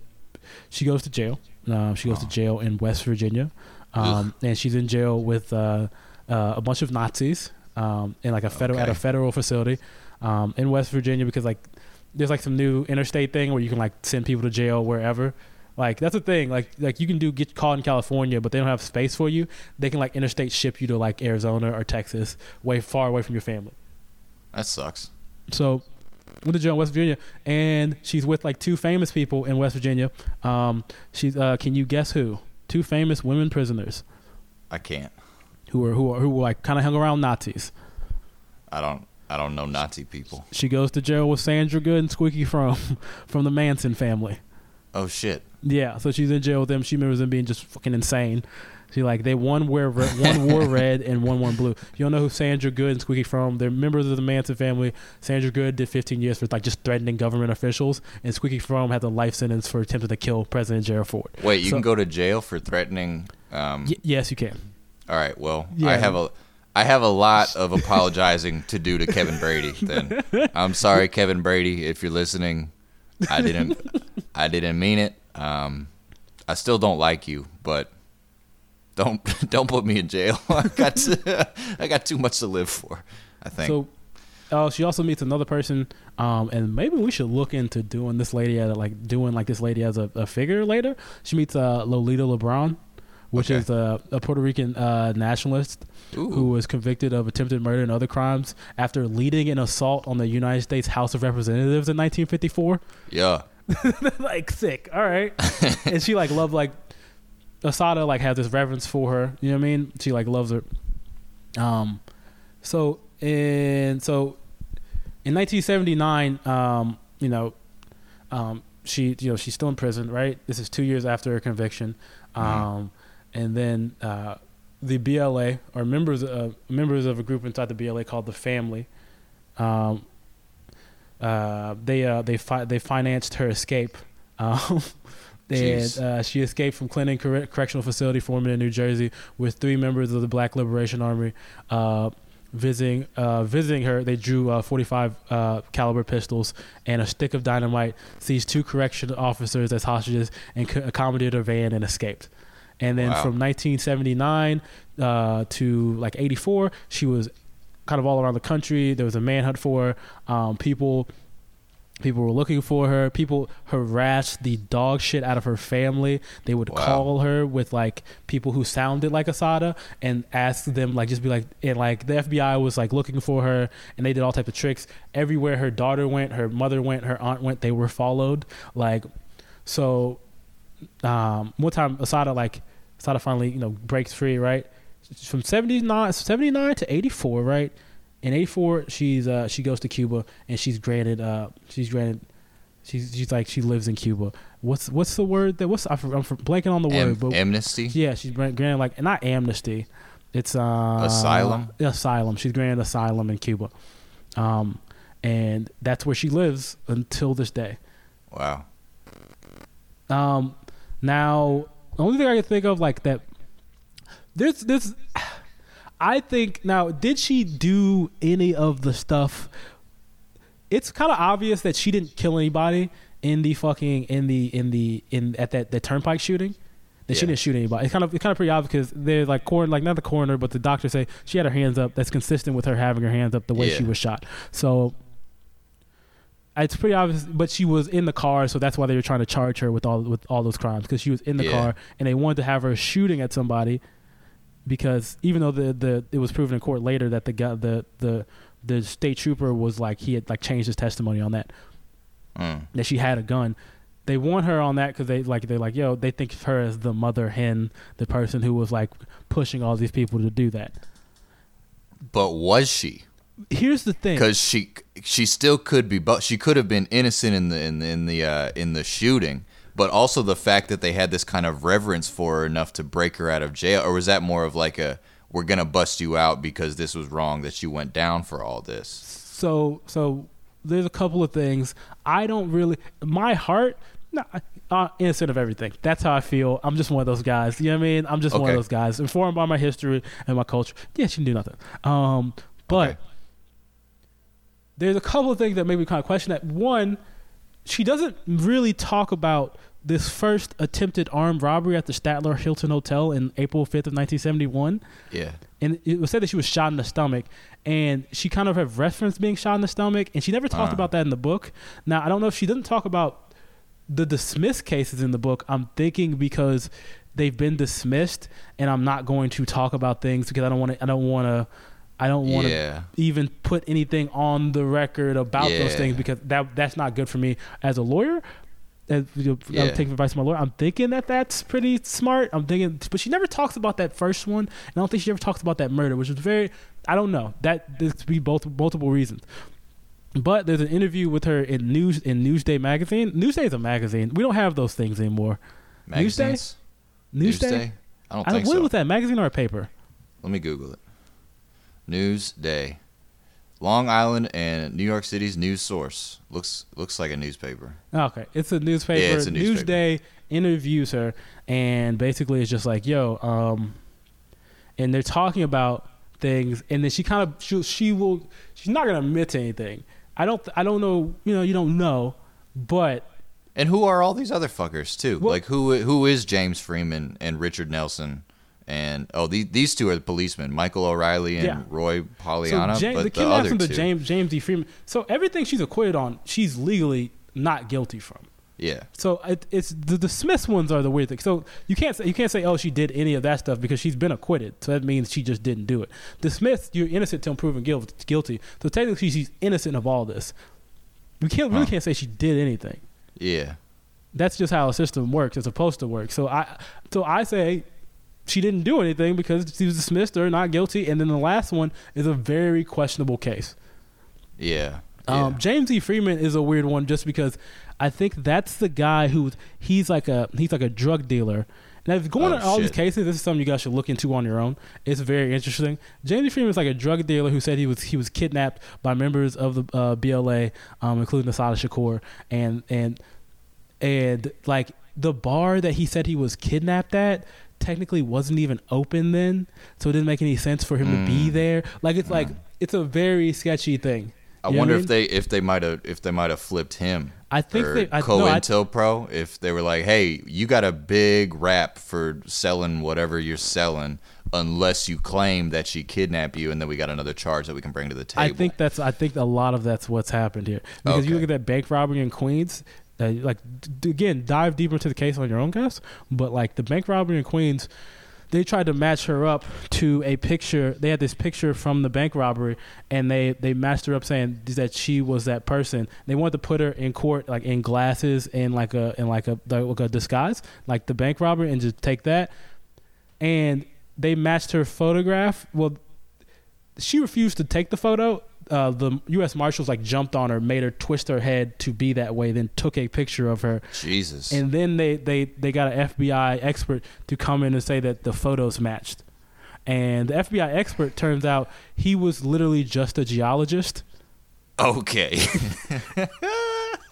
She goes to jail. Um, she goes to Oh. jail in West Virginia, um, and she's in jail with uh, uh, a bunch of Nazis um, in like a federal at a federal facility um, in West Virginia because like there's like some new interstate thing where you can like send people to jail wherever. Like that's the thing. Like like you can do get caught in California, but they don't have space for you. They can like interstate ship you to like Arizona or Texas, way far away from your family. That sucks. So went to jail in West Virginia, and she's with like two famous people in West Virginia. Um, she's uh, can you guess who? Two famous women prisoners I can't. who were who are who were like kind of hung around Nazis. I don't. I don't know Nazi people. She goes to jail with Sandra Good and Squeaky Fromme from the Manson family. Oh shit. Yeah, so she's in jail with them. She remembers them being just fucking insane. She like they one wear re- one wore red and one wore blue. You don't know who Sandra Good and Squeaky Fromme? They're members of the Manson family. Sandra Good did 15 years for like just threatening government officials, and Squeaky Fromme had the life sentence for attempting to kill President Gerald Ford. Wait, you So- can go to jail for threatening. Um, Y- yes, you can. All right. Well, Yeah. I have a. I have a lot of apologizing to do to Kevin Brady. Then I'm sorry, Kevin Brady, if you're listening. I didn't. I didn't mean it. Um, I still don't like you, but don't don't put me in jail. I got to, I got too much to live for. I think. So, uh, she also meets another person, um, and maybe we should look into doing this lady as a, like doing like this lady as a, a figure later. She meets uh, Lolita Lebrón, which Okay. is a, a Puerto Rican uh, nationalist Ooh. who was convicted of attempted murder and other crimes after leading an assault on the United States House of Representatives in 1954. yeah. like sick. All right, and she like loved like Assata like has this reverence for her. You know what I mean? She like loves her. Um, so in so in 1979, um, you know, um, she you know she's still in prison, right? This is two years after her conviction, um, and then uh, the BLA or members uh, members of a group inside the BLA called the Family. Um, uh, they uh, they fi- they financed her escape. Um, and uh, she escaped from Clinton Corre- Correctional Facility, Foreman in New Jersey, with three members of the Black Liberation Army. Uh, visiting uh, visiting her, they drew uh, 45 uh, caliber pistols and a stick of dynamite. Seized two correction officers as hostages and co- accommodated a van and escaped. And then Wow. from 1979 uh, to like 84, she was kind of all around the country. There was a manhunt for her. Um, people people were looking for her. People harassed the dog shit out of her family. They would Wow. call her with like people who sounded like Assata and ask them like just be like and like the FBI was like looking for her and they did all type of tricks. Everywhere her daughter went, her mother went, her aunt went, they were followed. Like so um one time Assata like Assata finally, you know, breaks free, right? From 79, 79 to 84, right? In 84, she's uh she goes to Cuba and she's granted uh she's granted she's she's like she lives in Cuba. What's what's the word that what's I'm, I'm blanking on the Am- word, but amnesty. yeah, she's granted like not amnesty. It's uh Asylum? Asylum. She's granted asylum in Cuba. Um and that's where she lives until this day. Wow. Um, now the only thing I can think of like that, there's this. I think now, did she do any of the stuff? It's kind of obvious that she didn't kill anybody in the fucking in the in the in at that the turnpike shooting. that she didn't shoot anybody. It's kind of it's kind of pretty obvious because they're like coroner, like not the coroner, but the doctor say she had her hands up. That's consistent with her having her hands up the way she was shot. So it's pretty obvious. But she was in the car, so that's why they were trying to charge her with all with all those crimes because she was in the Yeah. car and they wanted to have her shooting at somebody because even though the the it was proven in court later that the guy the the the state trooper was like he had like changed his testimony on that Mm. that she had a gun. They want her on that because they like they're like yo they think of her as the mother hen, the person who was like pushing all these people to do that. But was she? Here's the thing. Because she she still could be, but she could have been innocent in the in the in the, uh, in the shooting. But also the fact that they had this kind of reverence for her enough to break her out of jail, or was that more of like a we're gonna bust you out because this was wrong that you went down for all this? So so there's a couple of things I don't really my heart no, uh, innocent of everything. That's how I feel. I'm just one of those guys. You know what I mean? I'm just one of those guys informed by my history and my culture. Yeah, she can do nothing. Um, but Okay. there's a couple of things that make me kind of question that. One, she doesn't really talk about this first attempted armed robbery at the Statler Hilton Hotel in April 5th of 1971 Yeah, and it was said that she was shot in the stomach. And she kind of have referenced being shot in the stomach and she never talked Uh. about that in the book. Now i don't know if she doesn't talk about the dismissed cases in the book. I'm thinking because they've been dismissed and i'm not going to talk about things because i don't want to i don't want to i don't want to yeah, even put anything on the record about those things because that that's not good for me as a lawyer. As, you know, Yeah. I'm taking advice from my lawyer. I'm thinking that that's pretty smart. I'm thinking, but she never talks about that first one, and I don't think she ever talks about that murder, which is very. I don't know. That this could be both multiple reasons. But there's an interview with her in News in Newsday magazine. Newsday is a magazine. We don't have those things anymore. Newsday? magazines. Newsday. I don't I think what so. was that magazine or a paper? Let me Google it. Newsday, Long Island and New York City's news source looks looks like a newspaper. Okay, it's a newspaper. Yeah, it's a newspaper. Newsday interviews her, and basically it's just like, yo, um, and they're talking about things, and then she kind of she, she will she's not gonna admit to anything. I don't I don't know you know you don't know, but And who are all these other fuckers too? Well- like who who is James Freeman and Richard Nelson? And oh, these these two are the policemen, Michael O'Reilly and Yeah. Roy Pollyanna. so James, but the the, kidnapping two, to James James D. Freeman. So everything she's acquitted on, she's legally not guilty from. yeah, So it, it's the, the Smiths ones are the weird thing. So you can't say you can't say oh she did any of that stuff because she's been acquitted. So that means she just didn't do it. The Smiths you're innocent till proven guilt, guilty. So technically she's innocent of all this. We can't really Huh. can't say she did anything. yeah, That's just how a system works. It's supposed to work. So I so I say she didn't do anything because she was dismissed or not guilty. And then the last one is a very questionable case. yeah, Um, yeah. James E. Freeman is a weird one just because I think that's the guy who he's like a he's like a drug dealer. Now, if going Oh, on all these cases, this is something you guys should look into on your own. It's very interesting. James E. Freeman is like a drug dealer who said he was he was kidnapped by members of the uh, BLA, um, including Assata Shakur, and and and like the bar that he said he was kidnapped at technically wasn't even open then, so it didn't make any sense for him to be Mm. there. Like it's like it's a very sketchy thing. I You wonder if they if they might have if they might have flipped him. I think they- I- no, I- if they were like, hey, you got a big rap for selling whatever you're selling, unless you claim that she kidnapped you, and then we got another charge that we can bring to the table. I think that's I think a lot of that's what's happened here because you Okay. look at that bank robbery in Queens. Like d- again, dive deeper into the case on your own, guys. But like the bank robbery in Queens, they tried to match her up to a picture. They had this picture from the bank robbery, and they they matched her up saying that she was that person. They wanted to put her in court like in glasses and like a in like a like a disguise, like the bank robbery, and just take that. And they matched her photograph. Well, she refused to take the photo. Uh, the U.S. Marshals like jumped on her, made her twist her head to be that way, then took a picture of her, Jesus. and then they they they got an FBI expert to come in and say that the photos matched. And the FBI expert turns out he was literally just a geologist, okay.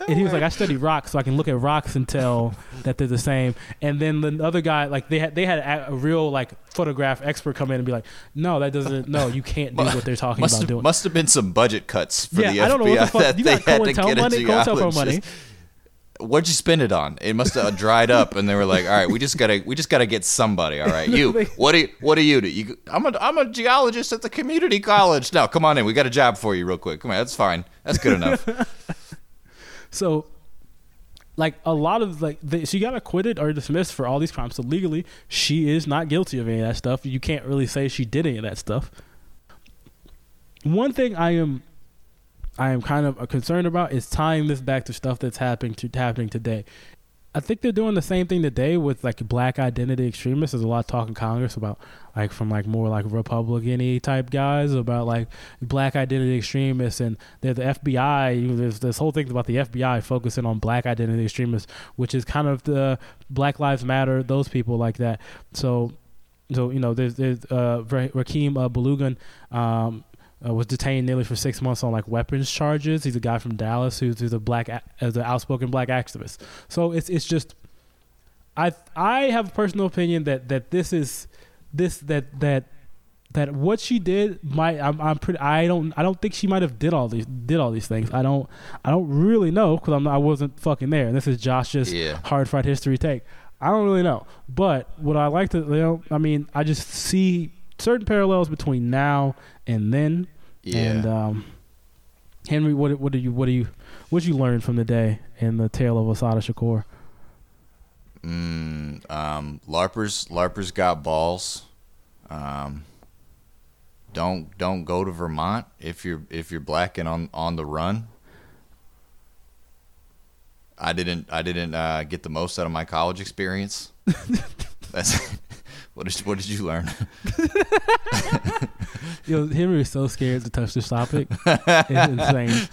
and he was like, "I study rocks, so I can look at rocks and tell that they're the same." And then the other guy, like they had they had a, a real like photograph expert come in and be like, "No, that doesn't. No, you can't do what they're talking must about have, doing." must have been some budget cuts for yeah, the I don't know what the fuck. that You they got had to COINTEL get a money, COINTELPRO money. geologist. what'd you spend it on? It must have dried up, and they were like, all right, we just gotta we just gotta get somebody. All right, you what do you, what do you do? You, I'm a I'm a geologist at the community college. Now come on in, we got a job for you real quick. Come on, that's fine, that's good enough. So, like a lot of like the, she got acquitted or dismissed for all these crimes. So legally, she is not guilty of any of that stuff. You can't really say she did any of that stuff. One thing I am, I am kind of uh, concerned about is tying this back to stuff that's happening to happening today. I think they're doing the same thing today with like black identity extremists. There's a lot of talk in Congress about like from like more like Republican type guys about like black identity extremists and they're the FBI. There's this whole thing about the FBI focusing on black identity extremists, which is kind of the Black Lives Matter, those people like that. So, so you know, there's there's uh, Rakem uh, Balogun. Um, uh, was detained nearly for six months on like weapons charges. He's a guy from Dallas who's, who's a black as an outspoken black activist. So it's it's just I I have a personal opinion that that this is this that that that what she did might I'm, I'm pretty I don't I don't think she might have did all these did all these things. I don't I don't really know because I'm I wasn't fucking there. And this is Josh's yeah. Hard Fried History take. I don't really know, but what I like to you know I mean I just see certain parallels between now and then. Yeah. And um, Henry, what what do you what do you what did you learn from the day in the tale of Assata Shakur? Mm, um, larpers larpers got balls. Um, don't don't go to Vermont if you're if you're black and on on the run. I didn't I didn't uh, get the most out of my college experience. That's what did what did you learn? Yo, Henry is so scared to touch this topic. it's insane.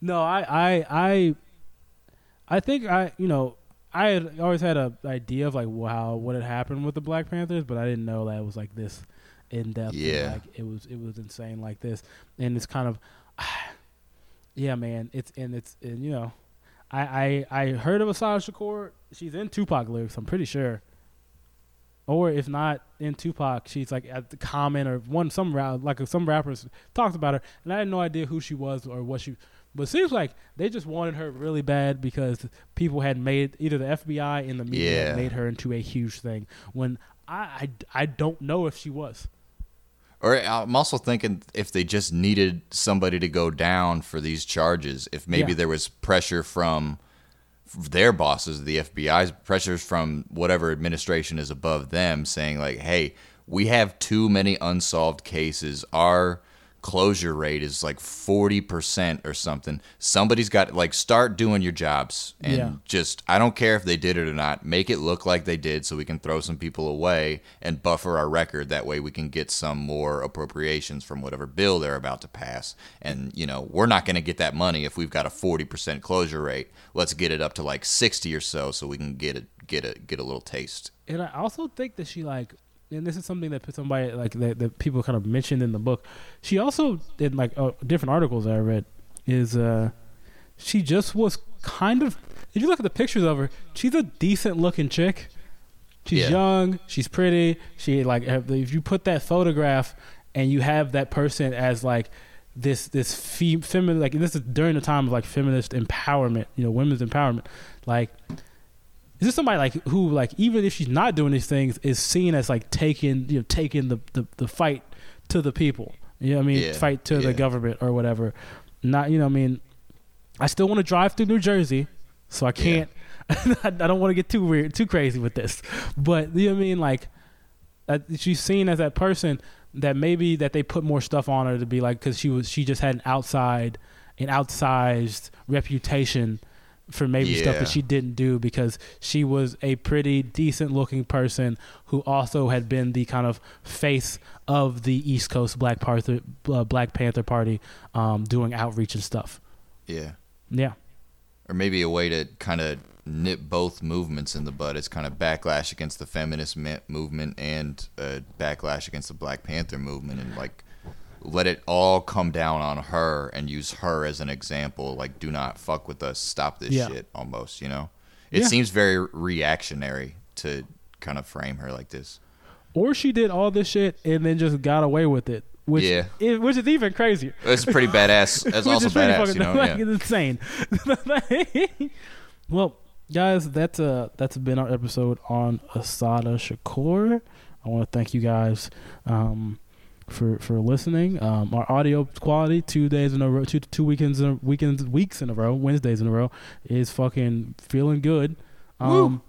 No, I, I, I, I think I, you know, I had always had a idea of like wow what had happened with the Black Panthers, but I didn't know that it was like this in depth. Yeah, like it was it was insane like this, and it's kind of, yeah, man. It's and it's and you know, I I I heard of Assata Shakur. She's in Tupac lyrics. I'm pretty sure or if not in Tupac, she's like at the comment or one some rap like some rappers talked about her, and I had no idea who she was or what she. But it seems like they just wanted her really bad because people had made either the FBI and the media yeah. made her into a huge thing. When I, I I don't know if she was. Or I'm also thinking if they just needed somebody to go down for these charges, if maybe yeah. there was pressure from their bosses, the FBI's pressures from whatever administration is above them, saying like, "Hey, we have too many unsolved cases. Our closure rate is like 40% or something. Somebody's got like start doing your jobs and yeah. just I don't care if they did it or not, make it look like they did so we can throw some people away and buffer our record that way we can get some more appropriations from whatever bill they're about to pass. And you know, we're not going to get that money if we've got a 40% closure rate. Let's get it up to like 60 or so so we can get it get a get a little taste. And I also think that she like and this is something that somebody like that, that people kind of mentioned in the book. She also did like uh, different articles I read. Is uh, she just was kind of if you look at the pictures of her, she's a decent looking chick. She's yeah. young, she's pretty. She like if you put that photograph and you have that person as like this this fem- feminine like this is during the time of like feminist empowerment, you know, women's empowerment. Like is this somebody like who like even if she's not doing these things is seen as like taking you know taking the the, the fight to the people? You know what i mean? Yeah, fight to yeah. the government or whatever. Not you know i mean? I still want to drive through new jersey so i can't yeah. I, don't want to get too weird too crazy with this. But you know what i mean? Like uh, she's seen as that person that maybe that they put more stuff on her to be like because she was she just had an outside an outsized reputation for maybe yeah. stuff that she didn't do because she was a pretty decent looking person who also had been the kind of face of the East Coast Black Panther uh, Black Panther Party um, doing outreach and stuff. Yeah. Yeah. Or maybe a way to kind of nip both movements in the bud. It's kind of backlash against the feminist movement and uh, backlash against the Black Panther movement and like let it all come down on her and use her as an example. Like, do not fuck with us. Stop this yeah. shit. Almost, you know. It yeah. seems very reactionary to kind of frame her like this. Or she did all this shit and then just got away with it. Which, yeah. Is, which is even crazier. It's pretty badass. That's also badass. You know, like, yeah. It's insane. Well, guys, that's uh that's been our episode on Assata Shakur. I want to thank you guys um, for for listening. Um, our audio quality two days in a row, two two weekends in a, weekends weeks in a row, Wednesdays in a row is fucking feeling good. Um,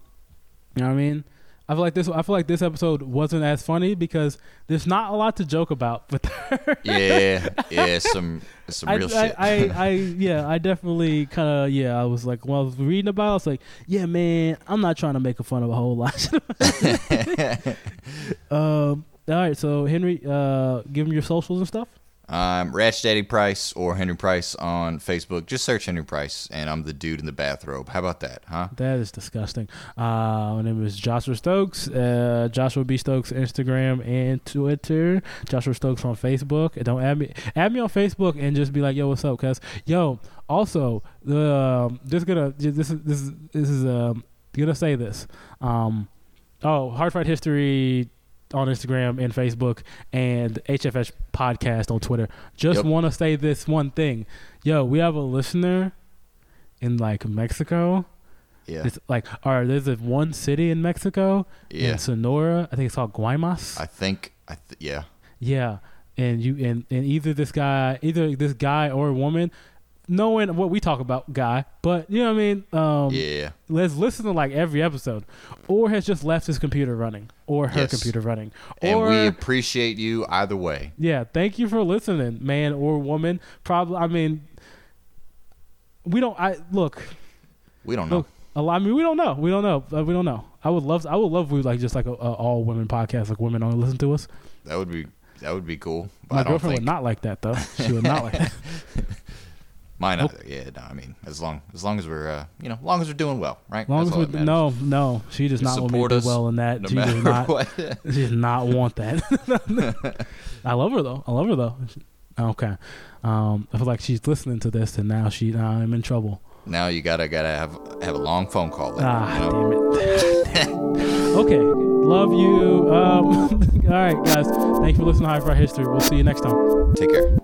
you know what I mean? I feel like this. I feel like this episode wasn't as funny because there's not a lot to joke about But. Yeah, yeah, some some real I, shit. I, I, yeah, I definitely kind of, yeah, I was like, when I was reading about, it, I was like, yeah, man, I'm not trying to make a fun of a whole lot. um, all right, so Henry, uh, give him your socials and stuff. I'm Ratchet Daddy Price or Henry Price on Facebook. Just search Henry Price, and I'm the dude in the bathrobe. How about that, huh? That is disgusting. Uh, my name is Joshua Stokes. Uh, Joshua B Stokes Instagram and Twitter. Joshua Stokes on Facebook. And don't add me. Add me on Facebook and just be like, "Yo, what's up?" Cause yo, also the um, this gonna this is this is this is um gonna say this. Um, oh, Hard Fried History on Instagram and Facebook and HFS podcast on Twitter. Just Yep. want to say this one thing. Yo, we have a listener in like Mexico. Yeah, It's like, right, there's a one city in Mexico yeah. in Sonora. I think it's called Guaymas. I think I th- yeah. yeah, and you and and either this guy, either this guy or woman, knowing what we talk about, guy, but you know what I mean. Um, Yeah, Let's listen to like every episode, or has just left his computer running, or her Yes. computer running, and or we appreciate you either way. yeah. Thank you for listening, man or woman. Probably, I mean, we don't. I look. We don't know. Look, a lot. I mean, we don't know. We don't know. Uh, we don't know. I would love. I would love. if We like just like a, a all women podcast. Like women only listen to us. That would be that would be cool. But My I don't girlfriend think would not like that though. She would not like that. mine. Nope. Either. Yeah, no. I mean, as long as long as we're uh, you know, as long as we're doing well, right? Long That's as we no, no, she does Just not want me to do well in that. no she does not. what. She does not want that. I love her though. I love her though. Okay. Um, I feel like she's listening to this, and now she. Now I'm in trouble. now you gotta gotta have have a long phone call. Later, Ah, you know? damn it. okay. Love you. Um, all right, guys. Thank you for listening to Hard Fried History. We'll see you next time. Take care.